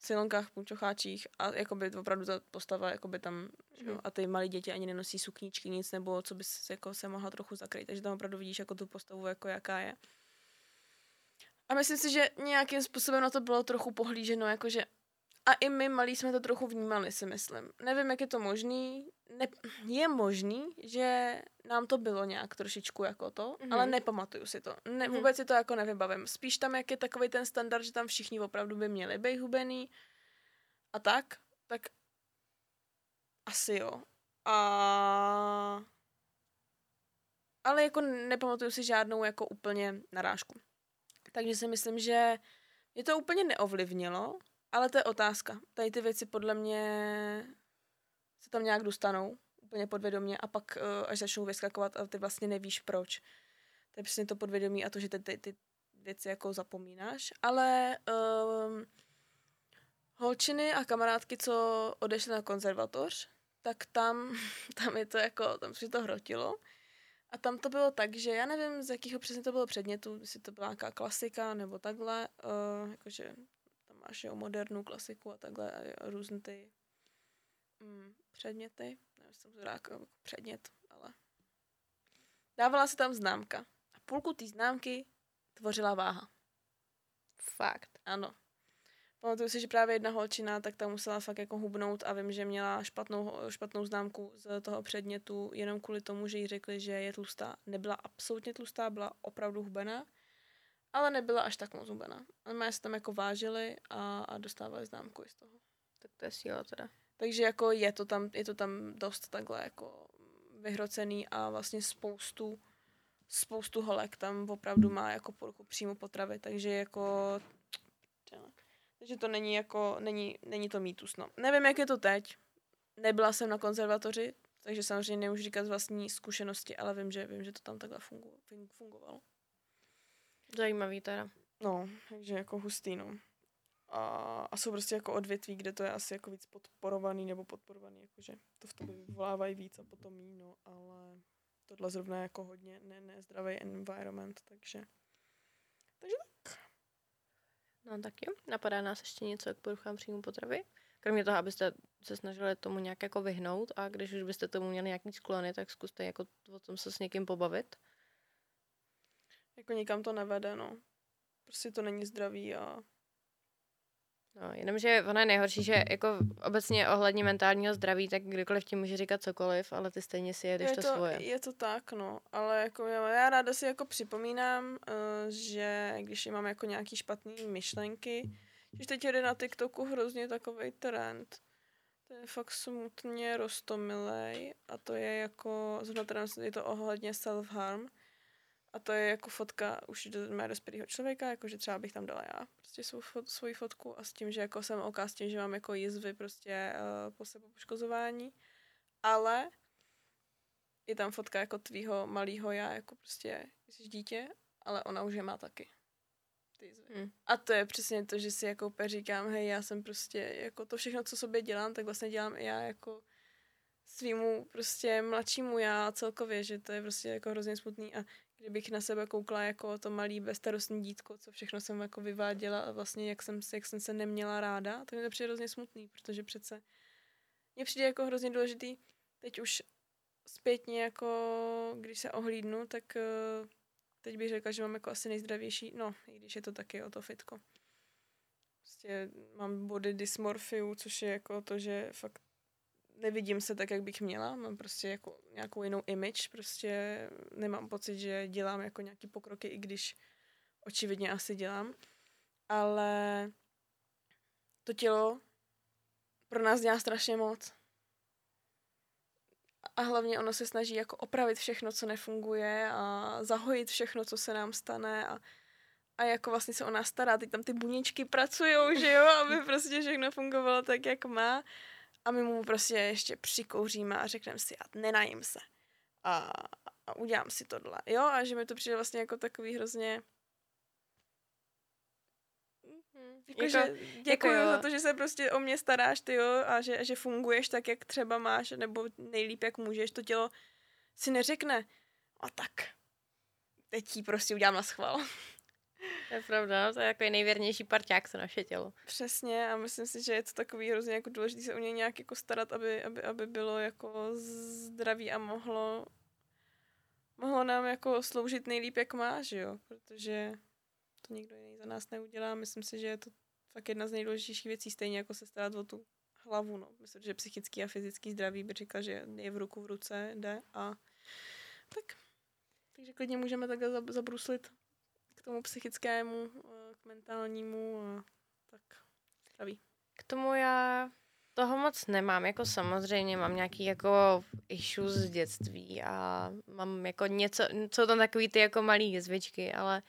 silonkách, punčocháčích a jakoby opravdu ta postava jakoby tam, že jo, Mhm. a ty malí děti ani nenosí sukníčky, nic, nebo co bys jako se mohla trochu zakrýt, takže tam opravdu vidíš jako tu postavu, jako jaká je. A myslím si, že nějakým způsobem na to bylo trochu pohlíženo, jakože a i my malí jsme to trochu vnímali, si myslím. Nevím, jak je to možný. Ne, je možný, že nám to bylo nějak trošičku jako to, Mhm. mm-hmm. ale nepamatuju si to. Ne, Mhm. vůbec si to jako nevybavím. Spíš tam, jak je takový ten standard, že tam všichni opravdu by měli být hubený a tak, tak asi jo. A... Ale jako nepamatuju si žádnou jako úplně narážku. Takže si myslím, že mě to úplně neovlivnilo, ale to je otázka. Tady ty věci podle mě se tam nějak dostanou úplně podvědomě a pak uh, až začnou vyskakovat a ty vlastně nevíš proč. To je přesně to podvědomí a to, že ty, ty, ty věci jako zapomínáš. Ale um, holčiny a kamarádky, co odešly na konzervatoř, tak tam, [LAUGHS] tam je to jako, tam se to hrotilo. A tam to bylo tak, že já nevím, z jakého přesně to bylo předmětu, jestli to byla nějaká klasika nebo takhle, uh, jakože máš jo, modernu klasiku a takhle a různé ty mm, předměty. Nevím, jsem to jako předmět, ale dávala se tam známka. A půlku té známky tvořila váha. Fakt. Ano. Pamatuju si, že právě jedna holčina, tak ta musela fakt jako hubnout a vím, že měla špatnou, špatnou známku z toho předmětu jenom kvůli tomu, že jí řekli, že je tlustá. Nebyla absolutně tlustá, byla opravdu hubená, ale nebyla až tak moc hubená. A se tam jako vážili a, a dostávali známku z toho. Tak to je síla teda. Takže jako je to tam, je to tam dost takhle jako vyhrocený a vlastně spoustu spoustu holek tam opravdu má jako poruchu přímo potravy, takže jako takže to není jako, není, není to mýtus, no. Nevím, jak je to teď. Nebyla jsem na konzervatoři, takže samozřejmě nemůžu říkat z vlastní zkušenosti, ale vím, že, vím, že to tam takhle fungu, fungovalo. Zajímavý teda. No, takže jako hustý, no. A, a jsou prostě jako odvětví, kde to je asi jako víc podporovaný nebo podporovaný, jakože to v tobě vyvolávají víc a potom mí, no, ale tohle zrovna je jako hodně ne, nezdravý environment, takže takže tak. No tak jo, napadá nás ještě něco k poruchám příjmu potravy? Kromě toho, abyste se snažili tomu nějak jako vyhnout a když už byste tomu měli nějaký sklony, tak zkuste jako o tom se s někým pobavit. Jako nikam to nevede, no. Prostě to není zdravý a No, jenomže ono je nejhorší, že jako obecně ohledně mentálního zdraví, tak kdykoliv ti může říkat cokoliv, ale ty stejně si jedeš je to, to svoje. Je to tak, no, ale jako já, ráda si jako připomínám, uh, že když mám jako nějaký špatný myšlenky, že teď jde na TikToku hrozně takový trend. To je fakt smutně rostomilej a to je jako, zrovna teda je to ohledně self-harm, a to je jako fotka už do mé dospělého člověka, jakože třeba bych tam dala já prostě svou, svoji fotku a s tím, že jako jsem oká s tím, že mám jako jizvy prostě uh, po sebe poškozování. Ale je tam fotka jako tvýho malého já, jako prostě jsi dítě, ale ona už je má taky. Ty jizvy. Hmm. A to je přesně to, že si jako úplně říkám, hej, já jsem prostě, jako to všechno, co sobě dělám, tak vlastně dělám i já jako svýmu prostě mladšímu já celkově, že to je prostě jako hrozně smutný a kdybych na sebe koukla jako to malý bezstarostní dítko, co všechno jsem jako vyváděla a vlastně jak jsem, jak jsem se neměla ráda, tak mi to přijde hrozně smutný, protože přece mně přijde jako hrozně důležitý, teď už zpětně jako, když se ohlídnu, tak eh, teď bych řekla, že mám jako asi nejzdravější, no, i když je to taky o to fitko. Prostě mám body dysmorfiu, což je jako to, že fakt nevidím se tak, jak bych měla, mám prostě jako nějakou jinou image, prostě nemám pocit, že dělám jako nějaký pokroky, i když očividně asi dělám, ale to tělo pro nás dělá strašně moc. A hlavně ono se snaží jako opravit všechno, co nefunguje a zahojit všechno, co se nám stane a, a jako vlastně se o nás stará. Teď tam ty buničky pracují, že jo, aby [LAUGHS] prostě všechno fungovalo tak, jak má a my mu prostě ještě přikouříme a řekneme si, a nenajím se. A, a udělám si tohle. Jo, a že mi to přijde vlastně jako takový hrozně Mm-hmm. Jako, jako, děkuji jako za to, že se prostě o mě staráš, ty jo, a že, že funguješ tak, jak třeba máš, nebo nejlíp, jak můžeš. To tělo si neřekne, a tak, teď ti prostě udělám na schvál. To je pravda, to je jako nejvěrnější parťák, to naše tělo. Přesně a myslím si, že je to takový hrozně jako důležité se o něj nějak jako starat, aby, aby, aby bylo jako zdravý a mohlo mohlo nám jako sloužit nejlíp, jak má, že jo, protože to nikdo jiný za nás neudělá. Myslím si, že je to fakt jedna z nejdůležitějších věcí, stejně jako se starat o tu hlavu, no. Myslím, že psychický a fyzický zdraví by říkal, že je v ruku v ruce, jde a tak. Takže klidně můžeme takhle zabruslit k tomu psychickému, eh, k mentálnímu a tak zdraví. K tomu já toho moc nemám, jako samozřejmě mám nějaký jako issues z dětství a mám jako něco, jsou tam takový ty jako malý jezvičky, ale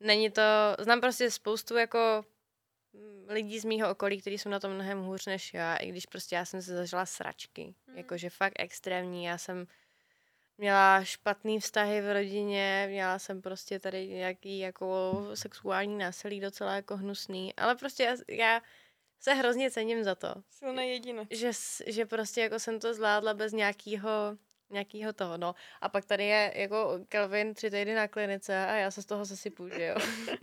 není to, znám prostě spoustu jako mm, lidí z mýho okolí, kteří jsou na tom mnohem hůř než já, i když prostě já jsem se zažila sračky, Mm. jakože fakt extrémní, já jsem měla špatný vztahy v rodině, měla jsem prostě tady nějaký jako sexuální násilí docela jako hnusný, ale prostě já, já se hrozně cením za to, Silný jedinec. že, že prostě jako jsem to zvládla bez nějakého nějakýho toho, no. A pak tady je jako Kelvin tři týdny na klinice a já se z toho sesypu, že jo. [LAUGHS]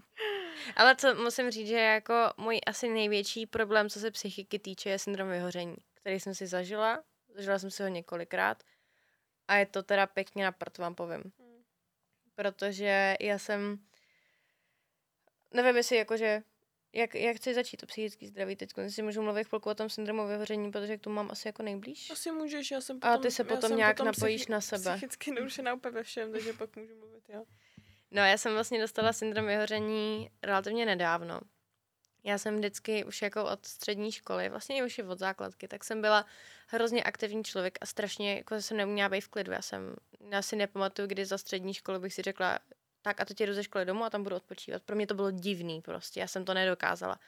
Ale co musím říct, že jako můj asi největší problém, co se psychiky týče, je syndrom vyhoření, který jsem si zažila. Zažila jsem si ho několikrát. A je to teda pěkně na prd, vám povím. Hmm. Protože já jsem... Nevím, jestli jakože... Jak, jak chci začít to psychické zdraví teď? Si můžu mluvit chvilku o tom syndromu vyhoření, protože k tomu mám asi jako nejblíž. Asi můžeš, já jsem A potom, ty se potom nějak potom napojíš na sebe. Psychicky narušená úplně ve všem, takže pak můžu mluvit, jo. No, já jsem vlastně dostala syndrom vyhoření relativně nedávno. Já jsem vždycky už jako od střední školy, vlastně už i od základky, tak jsem byla hrozně aktivní člověk a strašně jako jsem neuměla být v klidu. Já jsem, já si nepamatuju, kdy za střední školu bych si řekla, tak a teď jdu ze školy domů a tam budu odpočívat. Pro mě to bylo divný prostě, já jsem to nedokázala.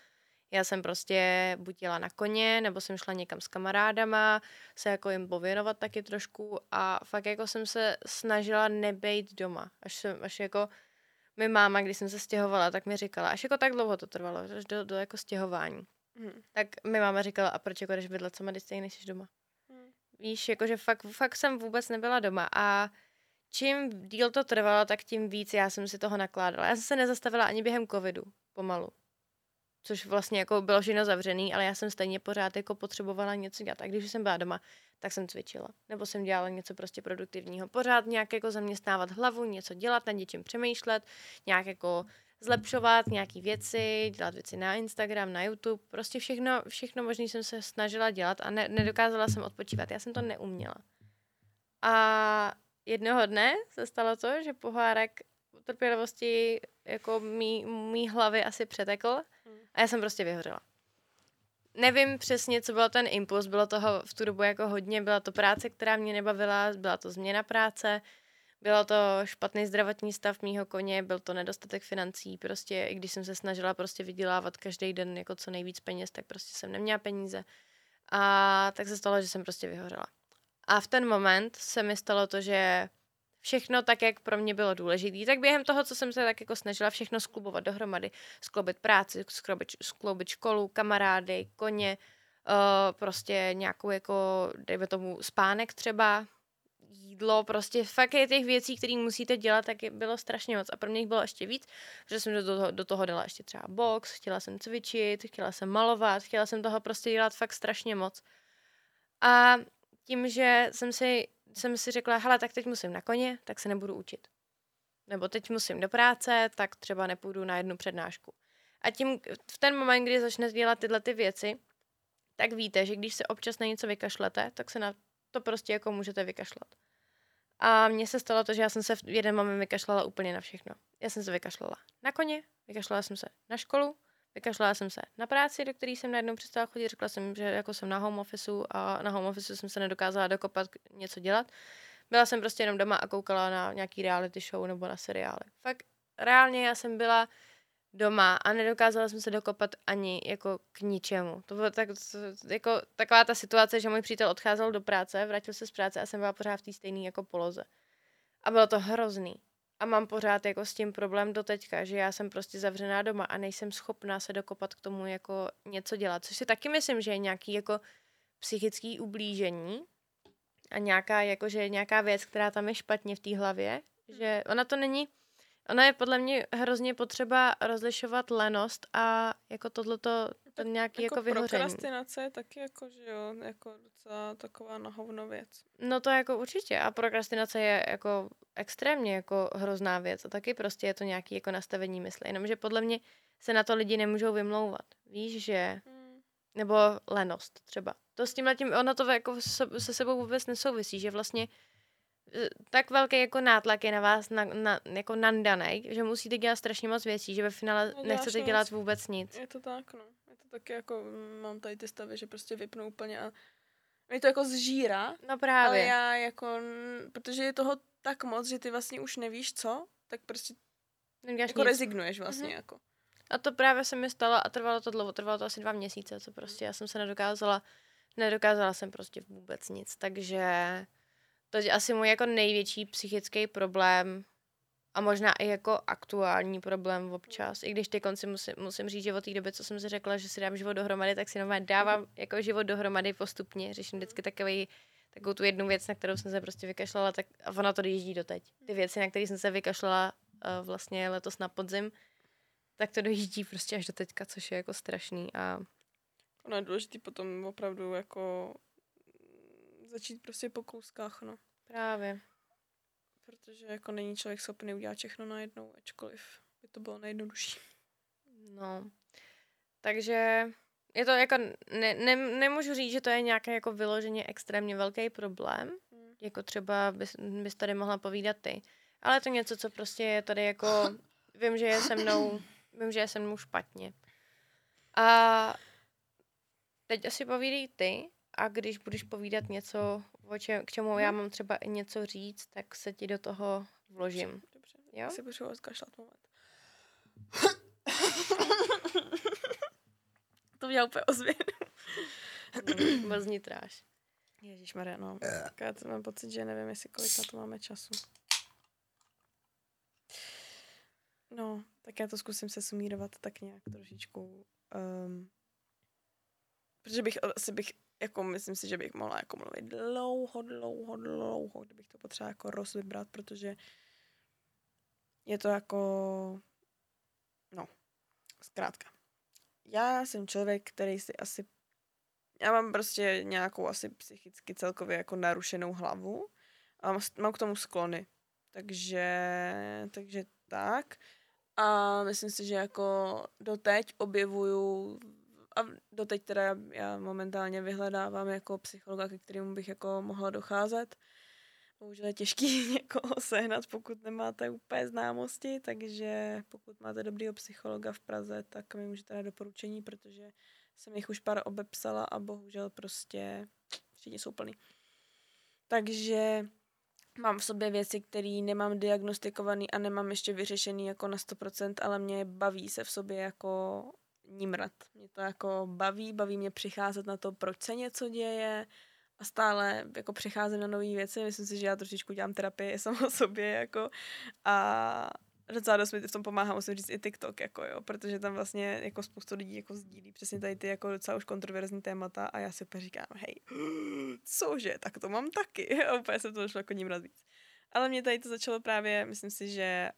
Já jsem prostě buď jela na koně, nebo jsem šla někam s kamarádama, se jako jim pověnovat taky trošku a fakt jako jsem se snažila nebejt doma. Až, jsem, až jako mi máma, když jsem se stěhovala, tak mi říkala, až jako tak dlouho to trvalo, až do, do jako stěhování. Hm. Tak mi máma říkala, a proč jako jdeš bydlet sama, když stejně nejsi doma? Hm. Víš, jakože fakt, fakt jsem vůbec nebyla doma a čím díl to trvalo, tak tím víc já jsem si toho nakládala. Já jsem se nezastavila ani během covidu, pomalu. Což vlastně jako bylo všechno zavřený, ale já jsem stejně pořád jako potřebovala něco dělat. A když jsem byla doma, tak jsem cvičila. Nebo jsem dělala něco prostě produktivního. Pořád nějak jako zaměstnávat hlavu, něco dělat, nad něčím přemýšlet, nějak jako zlepšovat nějaký věci, dělat věci na Instagram, na YouTube, prostě všechno, všechno možné jsem se snažila dělat a ne, nedokázala jsem odpočívat. Já jsem to neuměla. A jednoho dne se stalo to, že pohárek trpělivosti jako mý, mý hlavy asi přetekl a já jsem prostě vyhořela. Nevím přesně, co byl ten impuls, bylo toho v tu dobu jako hodně, byla to práce, která mě nebavila, byla to změna práce, bylo to špatný zdravotní stav mýho koně, byl to nedostatek financí, prostě i když jsem se snažila prostě vydělávat každý den jako co nejvíc peněz, tak prostě jsem neměla peníze. A tak se stalo, že jsem prostě vyhořela. A v ten moment se mi stalo to, že všechno tak, jak pro mě bylo důležité, tak během toho, co jsem se tak jako snažila všechno sklubovat dohromady, skloubit práci, skloubit, skloubit školu, kamarády, koně, uh, prostě nějakou jako, dejme tomu, spánek třeba, jídlo, prostě fakt je těch věcí, které musíte dělat, tak bylo strašně moc. A pro mě jich bylo ještě víc, že jsem do toho, do toho dala ještě třeba box, chtěla jsem cvičit, chtěla jsem malovat, chtěla jsem toho prostě dělat fakt strašně moc. A tím, že jsem si, jsem si řekla, hele, tak teď musím na koně, tak se nebudu učit. Nebo teď musím do práce, tak třeba nepůjdu na jednu přednášku. A tím v ten moment, kdy začnete dělat tyhle ty věci, tak víte, že když se občas na něco vykašlete, tak se na to prostě jako můžete vykašlat. A mně se stalo to, že já jsem se v jeden moment vykašlala úplně na všechno. Já jsem se vykašlala na koně, vykašlala jsem se na školu, vykašlala jsem se na práci, do které jsem najednou přestala chodit. Řekla jsem, že jako jsem na home officeu a na home officeu jsem se nedokázala dokopat něco dělat. Byla jsem prostě jenom doma a koukala na nějaký reality show nebo na seriály. Fakt reálně já jsem byla doma a nedokázala jsem se dokopat ani jako k ničemu. To bylo tak, jako, taková ta situace, že můj přítel odcházel do práce, vrátil se z práce a jsem byla pořád v té stejné jako poloze. A bylo to hrozný. A mám pořád jako s tím problém do teďka, že já jsem prostě zavřená doma a nejsem schopná se dokopat k tomu jako něco dělat. Což si taky myslím, že je nějaký jako psychický ublížení a nějaká, jako, že nějaká věc, která tam je špatně v té hlavě, že ona to není, ona je podle mě hrozně potřeba rozlišovat lenost a jako tohleto, to nějaký jako, jako vyhoření. prokrastinace je taky jako, že jo, jako docela taková na hovno věc. No to jako určitě. A prokrastinace je jako extrémně jako hrozná věc. A taky prostě je to nějaký jako nastavení mysli. Jenomže podle mě se na to lidi nemůžou vymlouvat. Víš, že... Hmm. Nebo lenost třeba. To s tím tím, ono to jako se, se sebou vůbec nesouvisí, že vlastně eh, tak velký jako nátlak je na vás na, na, jako nandanej, že musíte dělat strašně moc věcí, že ve finále Neděláš nechcete dělat vůbec nic. Je to tak, no. Taky jako, mm, mám tady ty stavy, že prostě vypnu úplně a mě to jako zžírá, No ale právě. já jako, protože je toho tak moc, že ty vlastně už nevíš co, tak prostě Neděláš Jako nic. rezignuješ vlastně, Mhm. jako. A to právě se mi stalo a trvalo to dlouho, trvalo to asi dva měsíce, co prostě já jsem se nedokázala, nedokázala jsem prostě vůbec nic, takže to je asi můj jako největší psychický problém a možná i jako aktuální problém občas, i když ty konci musím, musím říct, že od té doby, co jsem si řekla, že si dám život dohromady, tak si normálně dávám jako život dohromady postupně, řeším vždycky takový takovou tu jednu věc, na kterou jsem se prostě vykašlala, tak a ona to dojíždí doteď. Ty věci, na které jsem se vykašlala uh, vlastně letos na podzim, tak to dojíždí prostě až do teďka, což je jako strašný a Ono je důležité potom opravdu jako mm, začít prostě po kouskách, no. právě. Protože jako není člověk schopný udělat všechno najednou, ačkoliv by to bylo nejjednodušší. No. Takže je to jako, ne, ne, nemůžu říct, že to je nějaký jako vyloženě extrémně velký problém, Hmm. jako třeba bys, bys tady mohla povídat ty. Ale je to něco, co prostě je tady jako, vím, že je se mnou, vím, že je se mnou špatně. A teď asi povídej ty a když budeš povídat něco, o čem, k čemu já mám třeba i něco říct, tak se ti do toho vložím. Dobře. Jo? Já si potřebuji zkašlat moment. [LAUGHS] to udělal úplně ozvěn. Moc nitráš. Ježíš Maria, no. Tak já to mám pocit, že nevím, jestli kolik na to máme času. No, tak já to zkusím se sumírovat tak nějak trošičku. Um, protože bych asi bych, jako myslím si, že bych mohla jako mluvit dlouho, dlouho, dlouho, kdybych to potřeba jako rozvybrat, protože je to jako, no, zkrátka. Já jsem člověk, který si asi já mám prostě nějakou asi psychicky celkově jako narušenou hlavu a mám, k tomu sklony. Takže, takže tak. A myslím si, že jako doteď objevuju a doteď teda já, já momentálně vyhledávám jako psychologa, ke kterému bych jako mohla docházet. Bohužel je těžký [LAUGHS] někoho sehnat, pokud nemáte úplně známosti, takže pokud máte dobrýho psychologa v Praze, tak mi můžete dát doporučení, protože jsem jich už pár obepsala a bohužel prostě všichni jsou plný. Takže mám v sobě věci, které nemám diagnostikovaný a nemám ještě vyřešený jako na 100%, ale mě baví se v sobě jako nímrat. Mě to jako baví, baví mě přicházet na to, proč se něco děje a stále jako přicházím na nové věci. Myslím si, že já trošičku dělám terapii sama sobě jako a docela dost mi v tom pomáhá, musím říct, i TikTok, jako jo, protože tam vlastně jako spoustu lidí jako sdílí přesně tady ty jako docela už kontroverzní témata a já si úplně říkám, hej, [GASPS] cože, tak to mám taky. [LAUGHS] A úplně se to došlo jako ním víc. Ale mě tady to začalo právě, myslím si, že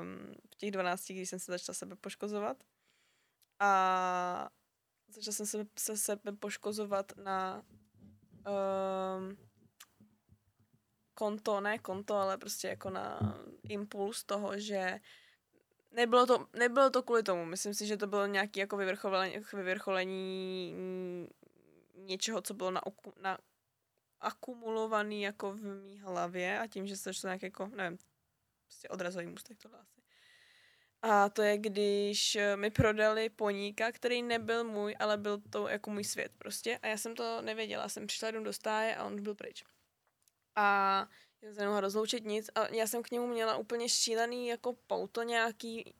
um, v těch 12, když jsem se začala sebe poškozovat a začala jsem se, se sebe poškozovat na um, konto, ne konto, ale prostě jako na impuls toho, že nebylo to, nebylo to kvůli tomu. Myslím si, že to bylo nějaké jako vyvrcholení, vyvrcholení něčeho, co bylo na, na akumulovaný jako v mý hlavě a tím, že se to nějak jako, nevím, prostě odrazový můstek tohle asi. A to je, když mi prodali poníka, který nebyl můj, ale byl to jako můj svět prostě. A já jsem to nevěděla. Jsem přišla jenom do stáje a on byl pryč. A já jsem nemohla rozloučit nic a já jsem k němu měla úplně šílený jako pouto nějaký,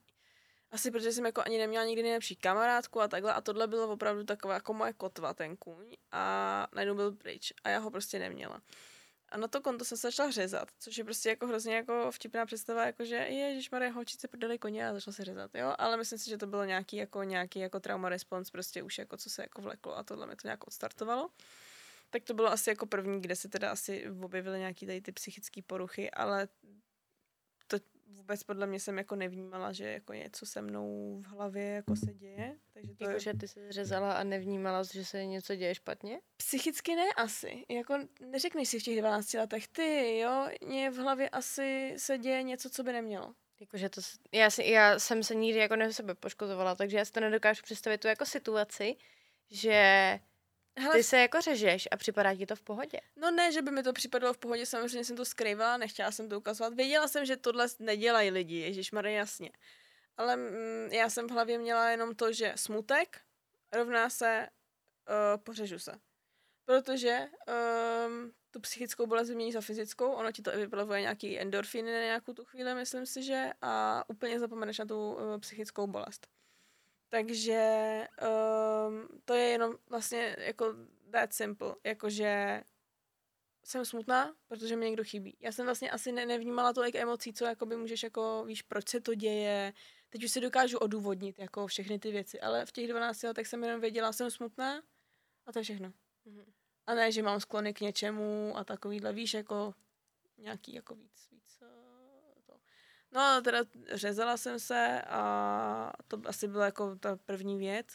asi protože jsem jako ani neměla nikdy nejlepší kamarádku a takhle a tohle bylo opravdu taková jako moje kotva, ten kůň a najednou byl pryč a já ho prostě neměla. A na to konto jsem se začala řezat, což je prostě jako hrozně jako vtipná představa, jako že ježiš Marie, holčice prodali koně a začala se řezat, jo, ale myslím si, že to bylo nějaký jako, nějaký jako trauma response, prostě už jako co se jako vleklo a tohle mi to nějak odstartovalo. Tak to bylo asi jako první, kde se teda asi objevily nějaký tady ty psychické poruchy, ale vůbec podle mě jsem jako nevnímala, že jako něco se mnou v hlavě jako se děje. Takže to Jako, je... že ty se řezala a nevnímala, že se něco děje špatně? Psychicky ne asi. Jako neřekneš si v těch 12 letech, ty jo, mě v hlavě asi se děje něco, co by nemělo. Jakože to, já, si, já jsem se nikdy jako ne sebe poškozovala, takže já si to nedokážu představit tu jako situaci, že Hele, ty se jako řežeš a připadá ti to v pohodě. No ne, že by mi to připadalo v pohodě, samozřejmě jsem to skrývala, nechtěla jsem to ukazovat. Věděla jsem, že tohle nedělají lidi, Ježíš jasně. Ale mm, já jsem v hlavě měla jenom to, že smutek rovná se uh, pořežu se. protože um, tu psychickou bolest vymění za fyzickou, ono ti to vyplavuje nějaký endorfiny na nějakou tu chvíli, myslím si, že, a úplně zapomeneš na tu uh, psychickou bolest. Takže um, to je jenom vlastně jako that simple, jakože jsem smutná, protože mi někdo chybí. Já jsem vlastně asi ne, nevnímala tolik emocí, co jakoby můžeš jako, víš, proč se to děje. Teď už si dokážu odůvodnit jako všechny ty věci, ale v těch 12 letech jsem jenom věděla, jsem smutná a to je všechno. Mm-hmm. A ne, že mám sklony k něčemu a takovýhle, víš, jako nějaký jako víc, víc. No teda řezala jsem se a to asi byla jako ta první věc,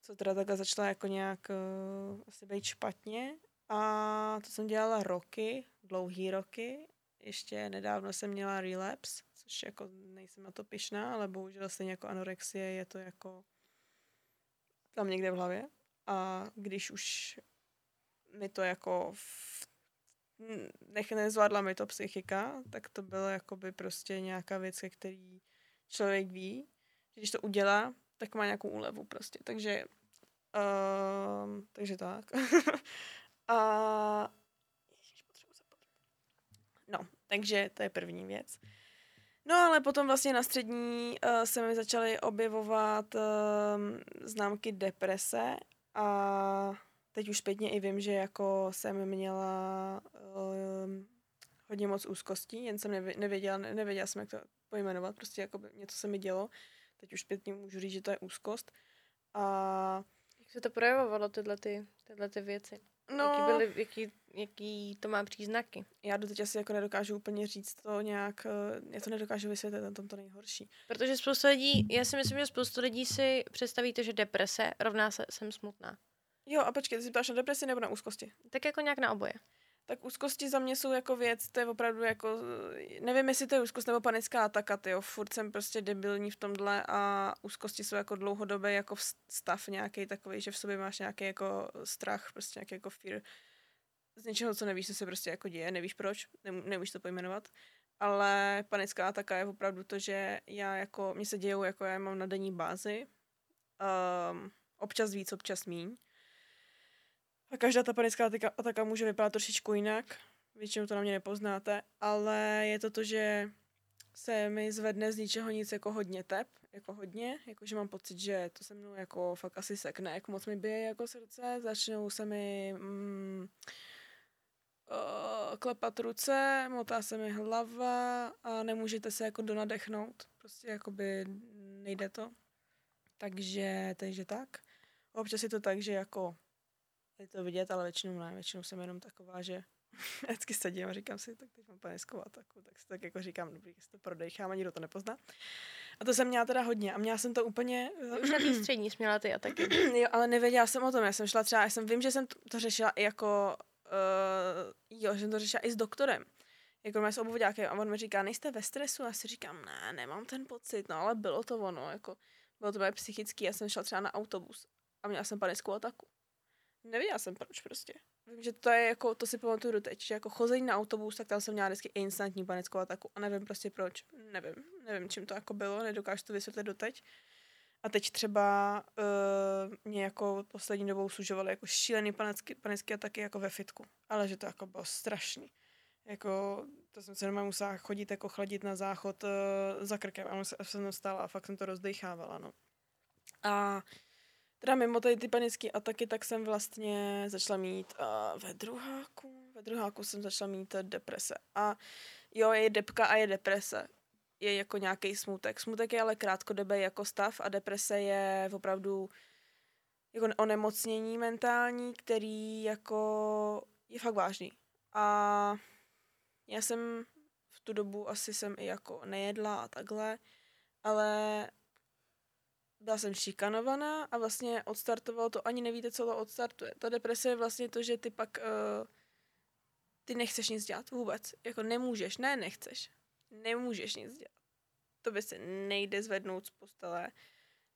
co teda takhle začala jako nějak uh, asi být špatně. A to jsem dělala roky, dlouhý roky. Ještě nedávno jsem měla relapse, což jako nejsem na to pišná, ale bohužel stejně jako anorexie je to jako tam někde v hlavě. A když už mi to jako v, nech nezvládla mi to psychika, tak to bylo jakoby prostě nějaká věc, který člověk ví, že když to udělá, tak má nějakou úlevu prostě. Takže, uh, takže tak. [LAUGHS] A No, takže to je první věc. No ale potom vlastně na střední uh, se mi začaly objevovat uh, známky deprese a teď už zpětně i vím, že jako jsem měla uh, hodně moc úzkostí, jen jsem nevěděla, nevěděla jsem, jak to pojmenovat, prostě jako by něco se mi dělo. Teď už zpětně můžu říct, že to je úzkost. A... Jak se to projevovalo, tyhle, ty, tyhle ty věci? No, jaký, byly, jaký, jaký to má příznaky? Já do teď asi jako nedokážu úplně říct to nějak, eh, já to nedokážu vysvětlit, na tom to nejhorší. Protože spoustu lidí, já si myslím, že spoustu lidí si představíte, že deprese rovná se jsem smutná. Jo, a počkej, ty si ptáš na depresi nebo na úzkosti? Tak jako nějak na oboje. Tak úzkosti za mě jsou jako věc, to je opravdu jako, nevím, jestli to je úzkost nebo panická ataka, jo, furt jsem prostě debilní v tomhle a úzkosti jsou jako dlouhodobý jako stav nějaký takový, že v sobě máš nějaký jako strach, prostě nějaký jako fear z něčeho, co nevíš, co se prostě jako děje, nevíš proč, nemůžeš to pojmenovat, ale panická ataka je opravdu to, že já jako, mě se dějou, jako já mám na denní bázi, um, občas víc, občas míň, a každá ta panická ataka může vypadat trošičku jinak. Většinou to na mě nepoznáte, ale je to to, že se mi zvedne z ničeho nic jako hodně tep, jako hodně, jakože mám pocit, že to se mnou jako fakt asi sekne, jak moc mi bije jako srdce, začnou se mi mm, uh, klepat ruce, motá se mi hlava a nemůžete se jako donadechnout, prostě jakoby nejde to. Takže, takže tak. Občas je to tak, že jako je to vidět, ale většinou ne. Většinou jsem jenom taková, že [LAUGHS] vždycky sedím a říkám si, tak teď mám panickou ataku, tak si tak jako říkám, dobrý, si to prodejchám a nikdo to nepozná. A to jsem měla teda hodně a měla jsem to úplně... Už na střední jsi měla ty ataky. [CLEARS THROAT] jo, ale nevěděla jsem o tom, já jsem šla třeba, já jsem vím, že jsem to, to řešila i jako, uh, jo, že jsem to řešila i s doktorem. Jako mě s obvodákem a on mi říká, nejste ve stresu? A já si říkám, ne, nemám ten pocit, no ale bylo to ono, jako bylo to moje psychický, já jsem šla třeba na autobus a měla jsem panickou ataku. Nevěděla jsem proč prostě. Vím, že to je jako, to si pamatuju do teď, že jako chození na autobus, tak tam jsem měla vždycky instantní panickou ataku a nevím prostě proč. Nevím, nevím, čím to jako bylo, nedokážu to vysvětlit doteď. A teď třeba uh, mě jako poslední dobou služovaly jako šílený panický, panický ataky jako ve fitku. Ale že to jako bylo strašný. Jako, to jsem se doma musela chodit jako chladit na záchod uh, za krkem a jsem stála a fakt jsem to rozdechávala, no. A Teda mimo tady ty panické ataky, tak jsem vlastně začala mít uh, ve druháku, ve druháku jsem začala mít deprese. A jo, je depka a je deprese. Je jako nějaký smutek. Smutek je ale krátkodobý jako stav a deprese je opravdu jako onemocnění mentální, který jako je fakt vážný. A já jsem v tu dobu asi jsem i jako nejedla a takhle, ale byla jsem šikanovaná a vlastně odstartovalo to, ani nevíte, co to odstartuje. Ta deprese je vlastně to, že ty pak, uh, ty nechceš nic dělat vůbec. Jako nemůžeš, ne nechceš. Nemůžeš nic dělat. To by se nejde zvednout z postele,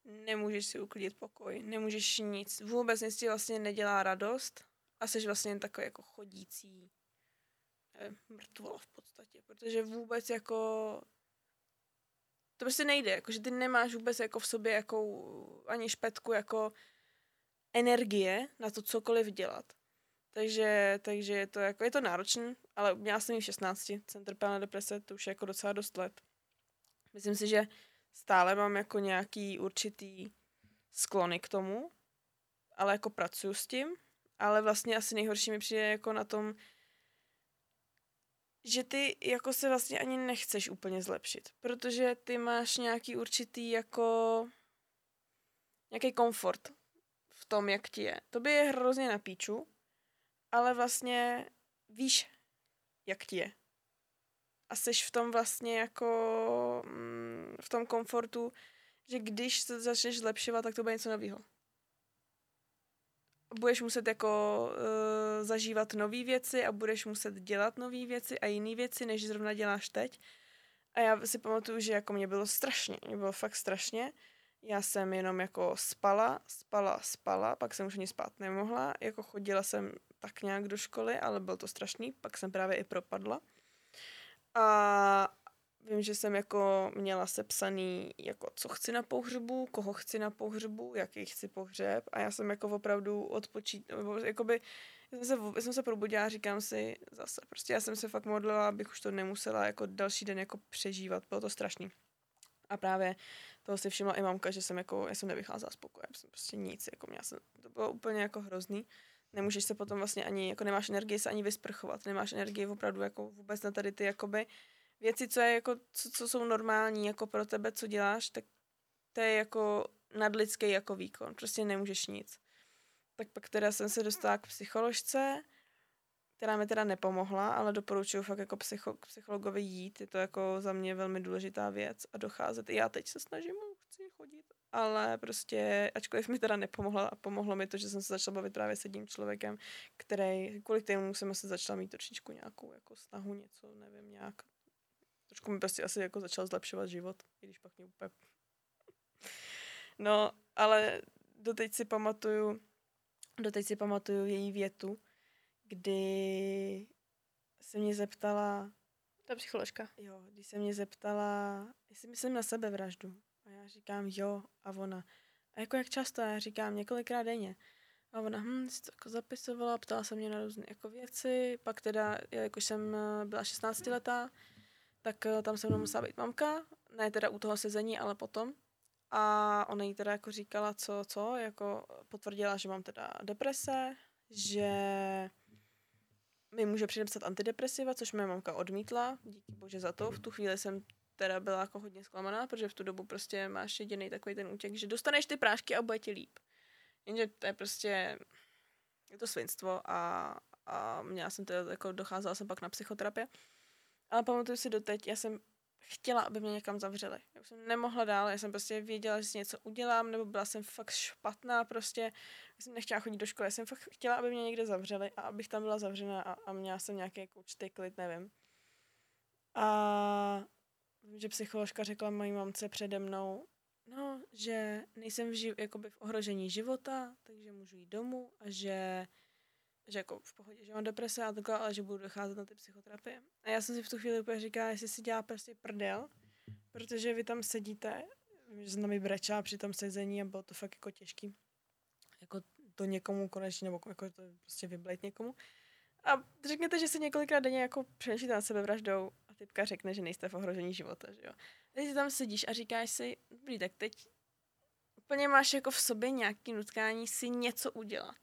nemůžeš si uklidit pokoj, nemůžeš nic. Vůbec nic ti vlastně nedělá radost a jsi vlastně takový jako chodící mrtvolo v podstatě, protože vůbec jako to prostě nejde, jako, že ty nemáš vůbec jako v sobě jako ani špetku jako energie na to cokoliv dělat. Takže, takže je to jako, je to náročné, ale měla jsem ji v 16, jsem trpěla na deprese, to už je jako docela dost let. Myslím si, že stále mám jako nějaký určitý sklony k tomu, ale jako pracuju s tím, ale vlastně asi nejhorší mi přijde jako na tom, že ty jako se vlastně ani nechceš úplně zlepšit, protože ty máš nějaký určitý jako nějaký komfort v tom, jak ti je. To by je hrozně na píču, ale vlastně víš, jak ti je. A jsi v tom vlastně jako mm, v tom komfortu, že když se začneš zlepšovat, tak to bude něco nového. Budeš muset jako uh, zažívat nové věci a budeš muset dělat nové věci a jiné věci, než zrovna děláš teď. A já si pamatuju, že jako mě bylo strašně, mě bylo fakt strašně. Já jsem jenom jako spala, spala, spala, pak jsem už ani spát nemohla. Jako chodila jsem tak nějak do školy, ale byl to strašný. Pak jsem právě i propadla. A vím, že jsem jako měla sepsaný, jako co chci na pohřbu, koho chci na pohřbu, jaký chci pohřeb. A já jsem jako opravdu odpočít, nebo jakoby, jsem se, jsem se probudila a říkám si zase, prostě já jsem se fakt modlila, abych už to nemusela jako další den jako přežívat, bylo to strašný. A právě toho si všimla i mamka, že jsem jako, já jsem nevycházela z pokoje, jsem prostě nic, jako měla jsem, to bylo úplně jako hrozný. Nemůžeš se potom vlastně ani, jako nemáš energii se ani vysprchovat, nemáš energii opravdu jako vůbec na tady ty jakoby věci, co je jako, co, co jsou normální jako pro tebe, co děláš, tak to je jako nadlidský jako výkon, prostě nemůžeš nic. Tak pak teda jsem se dostala k psycholožce, která mi teda nepomohla, ale doporučuji fakt jako psycho, k psychologovi jít, je to jako za mě velmi důležitá věc a docházet. I já teď se snažím, chci chodit, ale prostě, ačkoliv mi teda nepomohla a pomohlo mi to, že jsem se začala bavit právě s jedním člověkem, který, kvůli kterému jsem se začala mít trošičku nějakou jako snahu, něco, nevím, nějak. Trošku mi prostě asi jako začal zlepšovat život, i když pak mě úplně... No, ale doteď si pamatuju, doteď si pamatuju její větu, kdy se mě zeptala... Ta psycholožka. Jo, když se mě zeptala, jestli myslím na sebevraždu. A já říkám jo a ona. A jako jak často? A já říkám několikrát denně. A ona, hm, si to jako zapisovala, ptala se mě na různé jako věci, pak teda, jakož jsem eh, byla 16 letá, tak eh, tam se mnou musela být mamka, ne teda u toho sezení, ale potom. A ona jí teda jako říkala, co, co, jako potvrdila, že mám teda deprese, že mi může předepsat antidepresiva, což moje mamka odmítla, díky bože za to. V tu chvíli jsem teda byla jako hodně zklamaná, protože v tu dobu prostě máš jediný takový ten útěk, že dostaneš ty prášky a bude ti líp. Jenže to je prostě, je to svinstvo a, a měla jsem teda, jako docházela jsem pak na psychoterapie. Ale pamatuju si doteď, já jsem chtěla, aby mě někam zavřeli. Já jsem nemohla dál, já jsem prostě věděla, že si něco udělám, nebo byla jsem fakt špatná prostě. Já jsem nechtěla chodit do školy, já jsem fakt chtěla, aby mě někde zavřeli a abych tam byla zavřená a, a měla jsem nějaký jako určitý klid, nevím. A vím, že psycholožka řekla mojí mamce přede mnou, no, že nejsem v, živ- jakoby v ohrožení života, takže můžu jít domů a že že jako v pohodě, že mám deprese a takhle, ale že budu docházet na ty psychoterapie. A já jsem si v tu chvíli úplně říkala, jestli si dělá prostě prdel, protože vy tam sedíte, že jsem tam i brečela při tom sezení a bylo to fakt jako těžký. Jako to někomu konečně, nebo jako to prostě vyblejt někomu. A řekněte, že se několikrát denně jako přenešíte na sebe vraždou a typka řekne, že nejste v ohrožení života, že jo. Teď tam sedíš a říkáš si, dobrý, tak teď úplně máš jako v sobě nějaký nutkání si něco udělat.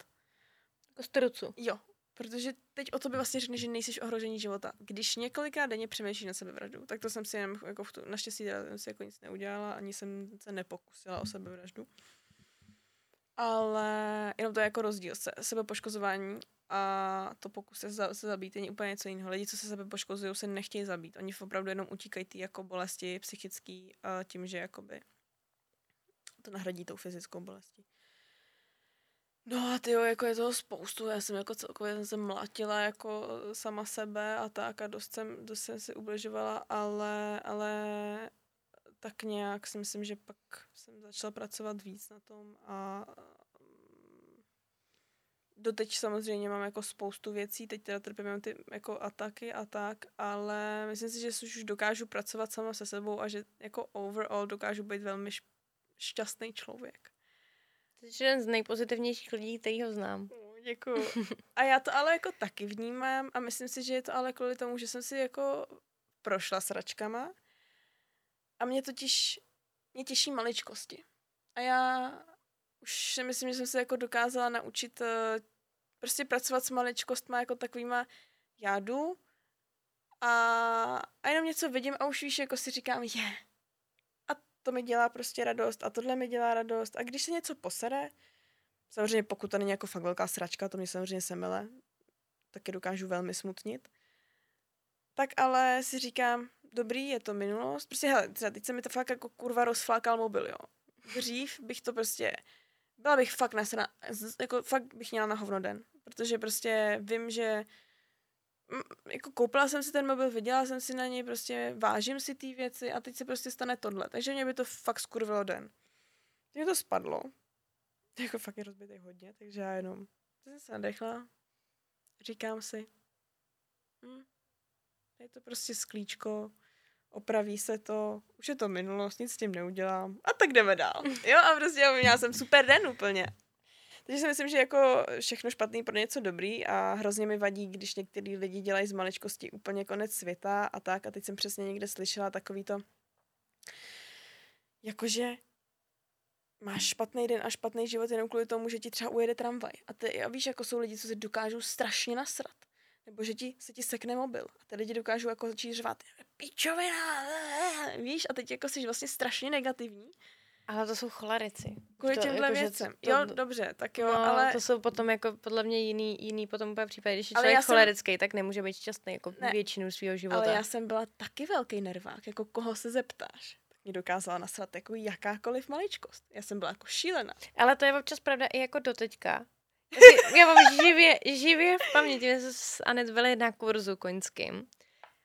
Strucu. Jo, protože teď o tobě vlastně řekne, že nejsi ohrožení života. Když několikrát denně přemýšlíš na sebevraždu, tak to jsem si jenom jako v tu, naštěstí jsem si jako nic neudělala, ani jsem se nepokusila o sebevraždu. Ale jenom to je jako rozdíl. Se, sebepoškozování a to pokus se, za, se zabít je úplně něco jiného. Lidi, co se sebe poškozují, se nechtějí zabít. Oni opravdu jenom utíkají ty jako bolesti psychický a tím, že jakoby to nahradí tou fyzickou bolestí. No a ty jako je toho spoustu, já jsem jako celkově jsem se mlátila jako sama sebe a tak a dost jsem, dost jsem si ubližovala, ale, ale tak nějak si myslím, že pak jsem začala pracovat víc na tom a doteď samozřejmě mám jako spoustu věcí, teď teda trpím ty jako ataky a tak, ale myslím si, že už dokážu pracovat sama se sebou a že jako overall dokážu být velmi šťastný člověk. Jsi jeden z nejpozitivnějších lidí, který ho znám. Děkuju. A já to ale jako taky vnímám a myslím si, že je to ale kvůli tomu, že jsem si jako prošla s račkama a mě totiž, mě těší maličkosti. A já už si myslím, že jsem se jako dokázala naučit uh, prostě pracovat s maličkostma jako takovýma, já jdu a, a jenom něco vidím a už víš, jako si říkám, je. Yeah. To mi dělá prostě radost a tohle mi dělá radost. A když se něco posede, samozřejmě pokud to není jako fakt velká sračka, to mě samozřejmě semele, taky dokážu velmi smutnit. Tak ale si říkám, dobrý, je to minulost. Prostě hele, třeba teď se mi to fakt jako kurva rozflákal mobil, jo. Dřív bych to prostě, byla bych fakt nasra, jako fakt bych měla na hovno den. Protože prostě vím, že jako koupila jsem si ten mobil, vydělala jsem si na něj, prostě vážím si ty věci a teď se prostě stane tohle. Takže mě by to fakt skurvilo den. Mě to spadlo. [LAUGHS] Jako fakt je rozbitý hodně, takže já jenom jsem se nadechla. Říkám si, hm, je to prostě sklíčko, opraví se to, už je to minulost, nic s tím neudělám. A tak jdeme dál. Jo, a prostě měla jsem super den úplně. Takže si myslím, že jako všechno špatný pro něco dobrý a hrozně mi vadí, když některý lidi dělají z maličkosti úplně konec světa a tak. A teď jsem přesně někde slyšela takový to, jakože máš špatný den a špatný život jenom kvůli tomu, že ti třeba ujede tramvaj. A, ty, a víš, jako jsou lidi, co si dokážou strašně nasrat. Nebo že ti, se ti sekne mobil. A ty lidi dokážou jako začít řvát, pičovina, víš, a teď jako jsi vlastně strašně negativní. Ale to jsou cholerici. Kvůli to, těmhle jako, věcem. To, jo, dobře, tak jo, no, ale... to jsou potom jako podle mě jiný, jiný potom úplně případ. Když je Ale člověk jsem- cholerický, tak nemůže být šťastný jako Ne, většinu svého života. Ale já jsem byla taky velký nervák, jako koho se zeptáš. Tak mě dokázala nasrat jako jakákoliv maličkost. Já jsem byla jako šílená. Ale to je občas pravda i jako doteďka. Já mám [LAUGHS] živě, živě v paměti, my jsme s Anet byli na kurzu koňským.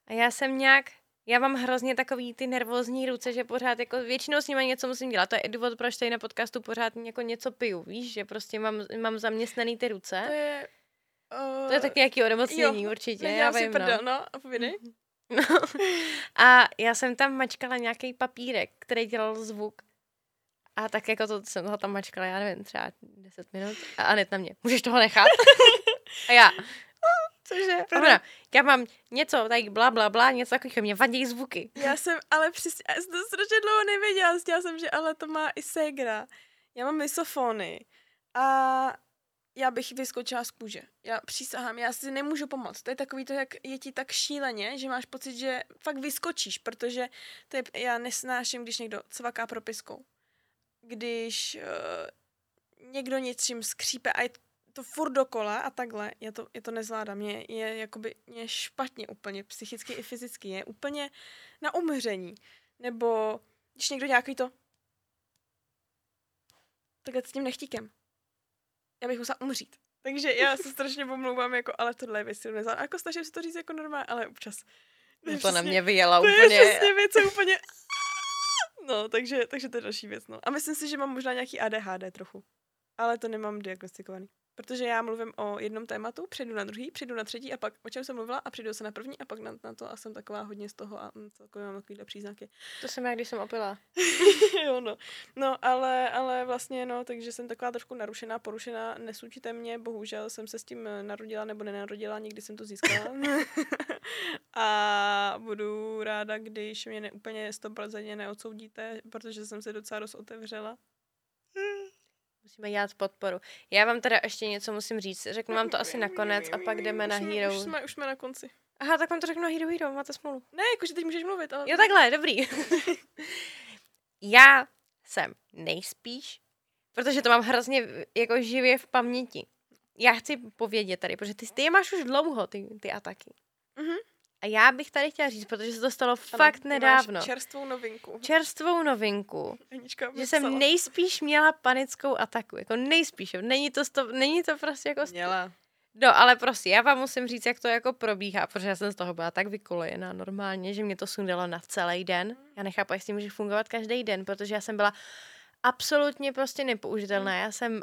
A já jsem nějak, já mám hrozně takový ty nervózní ruce, že pořád jako většinou s nimi něco musím dělat. To je důvod, proč tady na podcastu pořád jako něco piju, víš, že prostě mám, mám zaměstnaný ty ruce. To je... Uh, To je tak nějaký onemocnění určitě. Já vím, prdel, no. no, a povídej. No. A já jsem tam mačkala nějaký papírek, který dělal zvuk. A tak jako to jsem ho tam mačkala, já nevím, třeba 10 minut. A Anet na mě, můžeš toho nechat? [LAUGHS] A já, Cože? Ona, já mám něco, tak bla, bla, bla, něco takového, mě vadí zvuky. Já jsem, ale přesně, já jsem to strašně dlouho nevěděla, zjistila jsem, že ale to má i Segra. Já mám misofony a já bych vyskočila z kůže. Já přísahám, já si nemůžu pomoct. To je takový to, jak je ti tak šíleně, že máš pocit, že fakt vyskočíš, protože to je, já nesnáším, když někdo cvaká propiskou. Když uh, někdo něčím skřípe a je to furt dokola a takhle, já to, já to nezvládám. Mě je, jakoby, mě je špatně úplně, psychicky i fyzicky. Je úplně na umření. Nebo když někdo nějaký to takhle s tím nechtíkem. Já bych musela umřít. Takže já se strašně pomlouvám, jako, ale tohle je věc, kterou nezvládám. Jako snažím se to říct jako normálně, ale občas. je No to na přesně- mě vyjela to úplně. je přesně věc, úplně... No, takže, takže to je další věc, no. A myslím si, že mám možná nějaký ADHD trochu. Ale to nemám diagnostikovaný. Protože já mluvím o jednom tématu, přijdu na druhý, přijdu na třetí a pak o čem jsem mluvila a přijdu se na první a pak na, na to a jsem taková hodně z toho a mm, celkově mám takovýhle příznaky. To jsem já, když jsem opila. [LAUGHS] jo, no. No, ale, ale vlastně, no, takže jsem taková trošku narušená, porušená, nesučíte mě, bohužel jsem se s tím eh, narodila nebo nenarodila, nikdy jsem to získala. [LAUGHS] a budu ráda, když mě ne, úplně 100% neodsoudíte, protože jsem se docela dost otevřela. Musíme dělat podporu. Já vám teda ještě něco musím říct. Řeknu vám to asi nakonec a pak jdeme na jsme, Hero. Už jsme, už jsme na konci. Aha, tak vám to řeknu na Hero Hero, máte smůlu. Ne, jakože teď můžeš mluvit, ale... Jo, takhle, dobrý. Já jsem nejspíš, protože to mám hrozně jako živě v paměti. Já chci povědět tady, protože ty, ty je máš už dlouho, ty, ty ataky. Mhm. A já bych tady chtěla říct, protože se to stalo Ano, fakt nedávno. čerstvou novinku. Čerstvou novinku, Anička že jsem nejspíš měla panickou ataku. Jako nejspíš. Není to, sto, není to prostě jako... Měla. No, ale prostě, já vám musím říct, jak to jako probíhá, protože já jsem z toho byla tak vykolejená normálně, že mě to sundalo na celý den. Já nechápu, tím může fungovat každý den, protože já jsem byla absolutně prostě nepoužitelná. Já jsem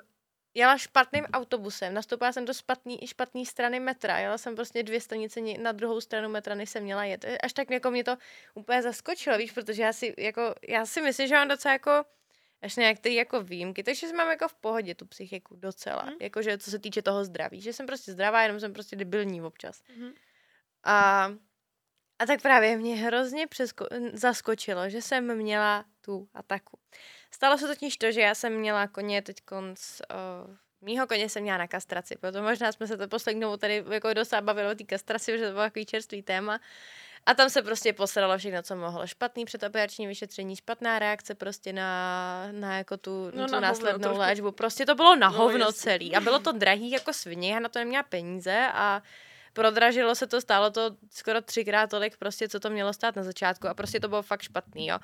jela špatným autobusem, nastoupila jsem do špatný, špatný strany metra, jela jsem prostě dvě stanice ni- na druhou stranu metra, než jsem měla jet. Až tak jako mě to úplně zaskočilo, víš, protože já si, jako, já si myslím, že mám docela jako až na některé jako výjimky, takže jsem mám jako v pohodě tu psychiku docela, Mhm. jakože co se týče toho zdraví, že jsem prostě zdravá, jenom jsem prostě debilní občas. Mhm. A, a tak právě mě hrozně přesko- zaskočilo, že jsem měla tu ataku. Stalo se totiž to, že já jsem měla koně teď konc, uh, mýho koně jsem měla na kastraci, proto možná jsme se to poslední dobou tady jako docela bavili o té kastraci, protože to bylo takový čerstvý téma. A tam se prostě posralo všechno, co mohlo. Špatný předoperační vyšetření, špatná reakce prostě na, na jako tu, No, tu na následnou léčbu. Prostě to bylo na No, hovno jasně. celý. A bylo to drahý jako svině, já na to neměla peníze a prodražilo se to, stálo to skoro třikrát tolik prostě, co to mělo stát na začátku a prostě to bylo fakt špatný, jo.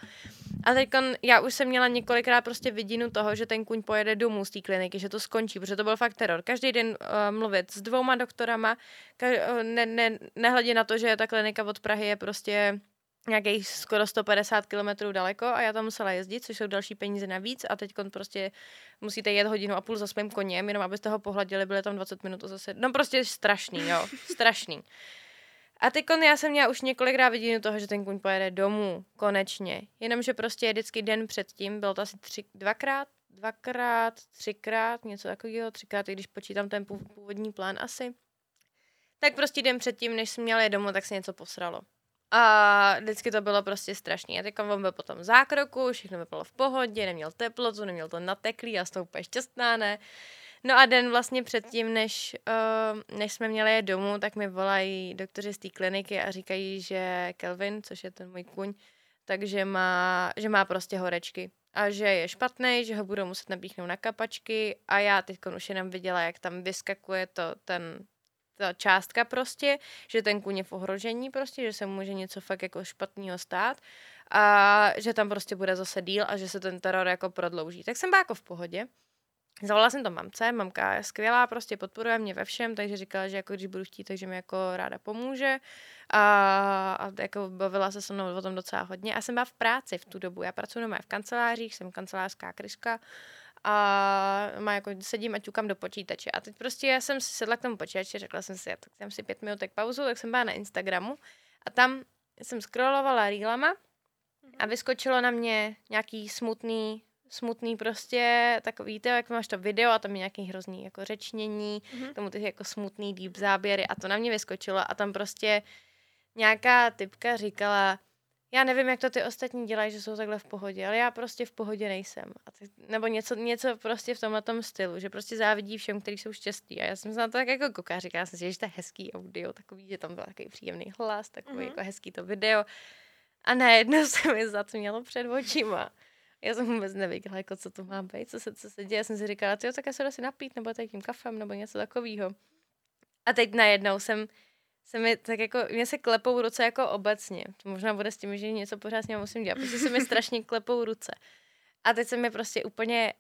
A teď já už jsem měla několikrát prostě vidinu toho, že ten kuň pojede domů z té kliniky, že to skončí, protože to byl fakt teror. Každý den uh, mluvit s dvouma doktorama, ka- uh, ne, ne, nehledě na to, že ta klinika od Prahy je prostě nějakých skoro 150 kilometrů daleko a já tam musela jezdit, což jsou další peníze navíc a teď prostě musíte jet hodinu a půl za svým koněm, jenom abyste ho pohladili, byly tam 20 minut a zase, no prostě strašný, jo, [LAUGHS] strašný. A teď já jsem měla už několikrát vidinu toho, že ten kuň pojede domů, konečně. Jenomže prostě vždycky den předtím, bylo to asi tři, dvakrát, dvakrát, třikrát, něco takového, třikrát, i když počítám ten pů- původní plán asi. Tak prostě den předtím, než jsem měla jít domů, tak se něco posralo. A vždycky to bylo prostě strašný. A teď on byl potom zákroku, všechno by bylo v pohodě, neměl teplotu, neměl to nateklý, z toho úplně šťastná, ne. No a den vlastně předtím, než, uh, než jsme měli je domů, tak mi volají doktoři z té kliniky a říkají, že Kelvin, což je ten můj kuň, takže má, že má prostě horečky a že je špatný, že ho budou muset napíchnout na kapačky a já teď už jenom viděla, jak tam vyskakuje to, ten, ta částka prostě, že ten kuň je v ohrožení prostě, že se může něco fakt jako špatného stát a že tam prostě bude zase díl a že se ten teror jako prodlouží. Tak jsem byla jako v pohodě. Zavolala jsem to mamce, mamka je skvělá, prostě podporuje mě ve všem, takže říkala, že jako když budu chtít, takže mi jako ráda pomůže a, a jako bavila se se mnou o tom docela hodně a jsem byla v práci v tu dobu, já pracuji doma v kancelářích, jsem kancelářská kryška a má jako sedím a ťukám do počítače. A teď prostě já jsem si sedla k tomu počítači, řekla jsem si, já tak dám si pět minutek pauzu, tak jsem byla na Instagramu. A tam jsem scrollovala reelama a vyskočilo na mě nějaký smutný smutný prostě, takový, víte, jak máš to video a tam je nějaký hrozný jako řečnění, Mhm. k tomu ty jako smutný deep záběry a to na mě vyskočilo. A tam prostě nějaká typka říkala, já nevím, jak to ty ostatní dělají, že jsou takhle v pohodě, ale já prostě v pohodě nejsem. A ty, nebo něco, něco prostě v tomhle stylu, že prostě závidí všem, kteří jsou štěstí. A já jsem se na to tak jako koukala, říkala jsem si, že to je hezký audio, takový, že tam byl takový příjemný hlas, takový Mhm. jako hezký to video. A najednou [LAUGHS] se mi zatmělo před očima. Já jsem vůbec nevěděla, jako co to má být, co se, co se děje. Já jsem si říkala, jo, tak já se asi napít, nebo tady tím kafem, nebo něco takového. A teď najednou jsem, se mi tak jako, mě se klepou ruce jako obecně. To možná bude s tím, že něco pořád s ním musím dělat, protože se mi strašně klepou ruce. A teď se mi prostě úplně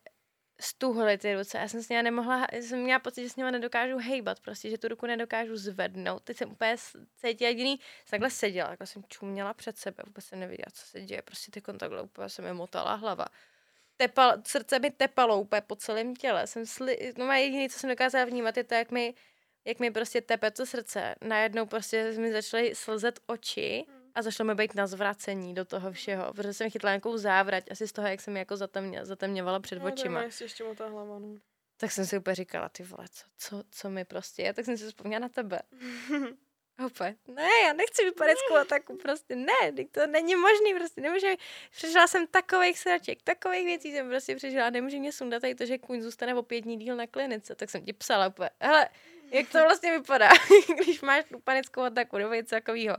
stuhly ty ruce. Já jsem s nimi nemohla, jsem měla pocit, že s nimi nedokážu hejbat, prostě, že tu ruku nedokážu zvednout. Teď jsem úplně cítila jediný, jsem takhle seděla, jako jsem čuměla před sebe, vůbec jsem nevěděla, co se děje, prostě ty takhle úplně se mi motala hlava. Tepal, srdce mi tepalo úplně po celém těle. Jsem sli, no a jediný, co jsem dokázala vnímat, je to, jak mi, jak mi prostě tepe to srdce. Najednou prostě mi začaly slzet oči a začalo mi být na zvracení do toho všeho, protože jsem chytla nějakou závrať, asi z toho, jak jsem jako zatemně, zatemněvala před No, očima. je ještě motá hlava, no. Tak jsem si úplně říkala, ty vole, co, co, co mi prostě je, tak jsem si vzpomněla na tebe. [LAUGHS] Úplně, ne, já nechci vypadeckou ataku, prostě ne, to není možný, prostě nemůže, přežila jsem takových sraček, takových věcí jsem prostě přežila, nemůže mě sundat tady to, že kuň zůstane o pět dní díl na klinice, tak jsem ti psala úplně, hele, jak to vlastně vypadá, [LAUGHS] když máš tu panickou ataku nebo něco takového.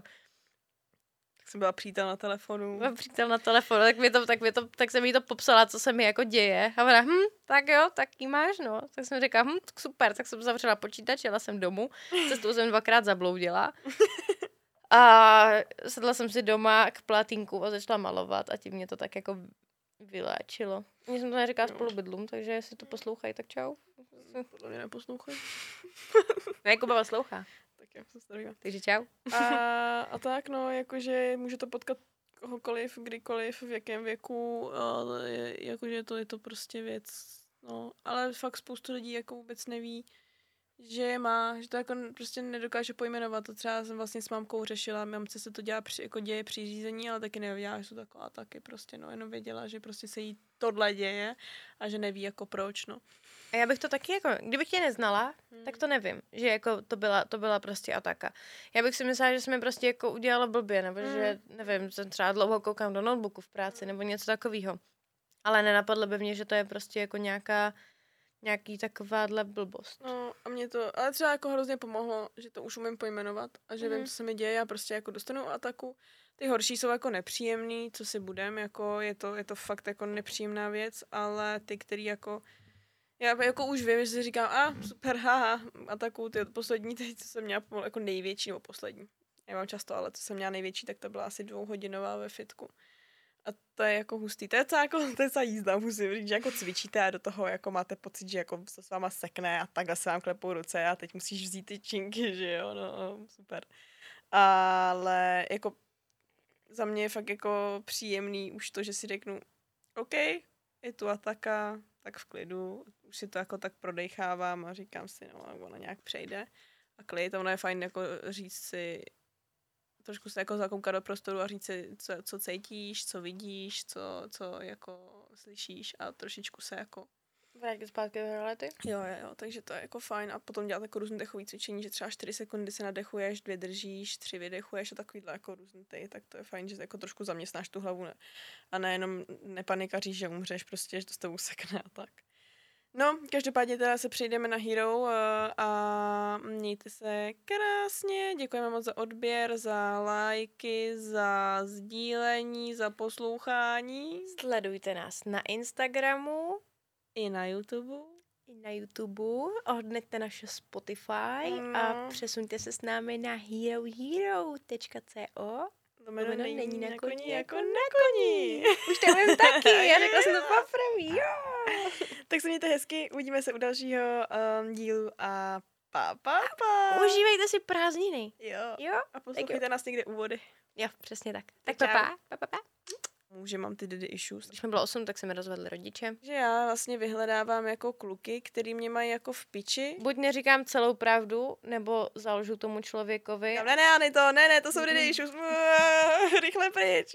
Tak jsem byla přítel na telefonu. Mám přítel na telefonu, tak, mi to, tak, mi to, tak jsem jí to popsala, co se mi jako děje. A ona, hm, tak jo, tak jí máš, no. Tak jsem řekla, hm, tak super, tak jsem zavřela počítač, jela jsem domů, cestou jsem dvakrát zabloudila. [LAUGHS] A sedla jsem si doma k platínku a začala malovat a tím mě to tak jako vyléčilo. Mně jsem to neříkala Jo. spolubydlům, takže jestli to poslouchají, tak čau. Podle mě neposlouchají. [LAUGHS] Ne, Kuba poslouchá, Tak jak se starý. takže čau. A, a tak, no, jakože může to potkat kohokoliv, kdykoliv, v jakém věku, je, jakože to je to prostě věc, no, ale fakt spoustu lidí jako vůbec neví, že je má, že to jako prostě nedokáže pojmenovat. To třeba jsem vlastně s mámkou řešila, mamce se to dělá při, jako děje při řízení, ale taky nevěděla, že jsou taková taky prostě, no, jenom věděla, že prostě se jí tohle děje a že neví jako proč, no. A já bych to taky jako, kdybych tě neznala, Hmm. tak to nevím, že jako to byla, to byla prostě ataka. Já bych si myslela, že jsme prostě jako udělala blbě, nebo Hmm. že, nevím, jsem třeba dlouho koukám do notebooku v práci, nebo něco takového. Ale nenapadlo by mě, že to je prostě jako nějaká, nějaký takováhle blbost. No a mě to, ale třeba jako hrozně pomohlo, že to už umím pojmenovat a že Mhm. vím, co se mi děje, já prostě jako dostanu ataku. Ty horší jsou jako nepříjemný, co si budem, jako je to, je to fakt jako nepříjemná věc, ale ty, který jako já jako už vím, že si říkám, a super, haha, ataku, ty poslední teď, co jsem měla pomalu jako největší, nebo poslední. Já mám často, ale co jsem měla největší, tak to byla asi dvouhodinová ve fitku. A to je jako hustý. To je celá, jako, to je celá jízda, musím říct, že jako cvičíte a do toho jako máte pocit, že jako se s váma sekne a takhle se vám klepou ruce a teď musíš vzít ty činky, [LAUGHS] že jo, no, no super. Ale jako za mě je fakt jako příjemný už to, že si řeknu, OK, je tu ataka, tak v klidu, už si to jako tak prodechávám a říkám si, no, ona nějak přejde a klid, ono je fajn jako říct si, trošku se jako zakoukat do prostoru a říct si, co, co cítíš, co vidíš, co, co jako slyšíš a trošičku se jako Vrátit zpátky do reality? Jo, jo, jo, takže to je jako fajn a potom dělat jako různé dechové cvičení, že třeba 4 sekundy se nadechuješ, dvě držíš, tři vydechuješ a takovýhle jako různý ty, tak to je fajn, že jako trošku zaměstnáš tu hlavu ne, a nejenom nepanikaříš, že umřeš prostě, že to s tebou sekne a tak. No, každopádně teda se přejdeme na Hero eh, a mějte se krásně, děkujeme moc za odběr, za lajky, za sdílení, za poslouchání Sledujte nás na Instagramu, i na YouTube. i na YouTube, ohodnete naše Spotify a No. přesuňte se s námi na herohero.co. To jméno Lomeno není, není na koni jako jako na koni. Už to vím taky, [LAUGHS] já řekla jsem to poprvé, [LAUGHS] tak se mějte hezky, uvidíme se u dalšího um, dílu a pa, pa, pa. Užívejte si prázdniny. Jo. Jo? A poslouchejte nás někde úvody. Jo, přesně tak. Tak Tak čau. pa, pa, pa, pa. Může mám ty daddy issues. Když mi bylo 8, tak se mi rozvedli rodiče. Že já vlastně vyhledávám jako kluky, který mě mají jako v piči. Buď neříkám celou pravdu, nebo založu tomu člověkovi Ne, ne, Ani to, ne, ne, to jsou daddy issues. Rychle pryč.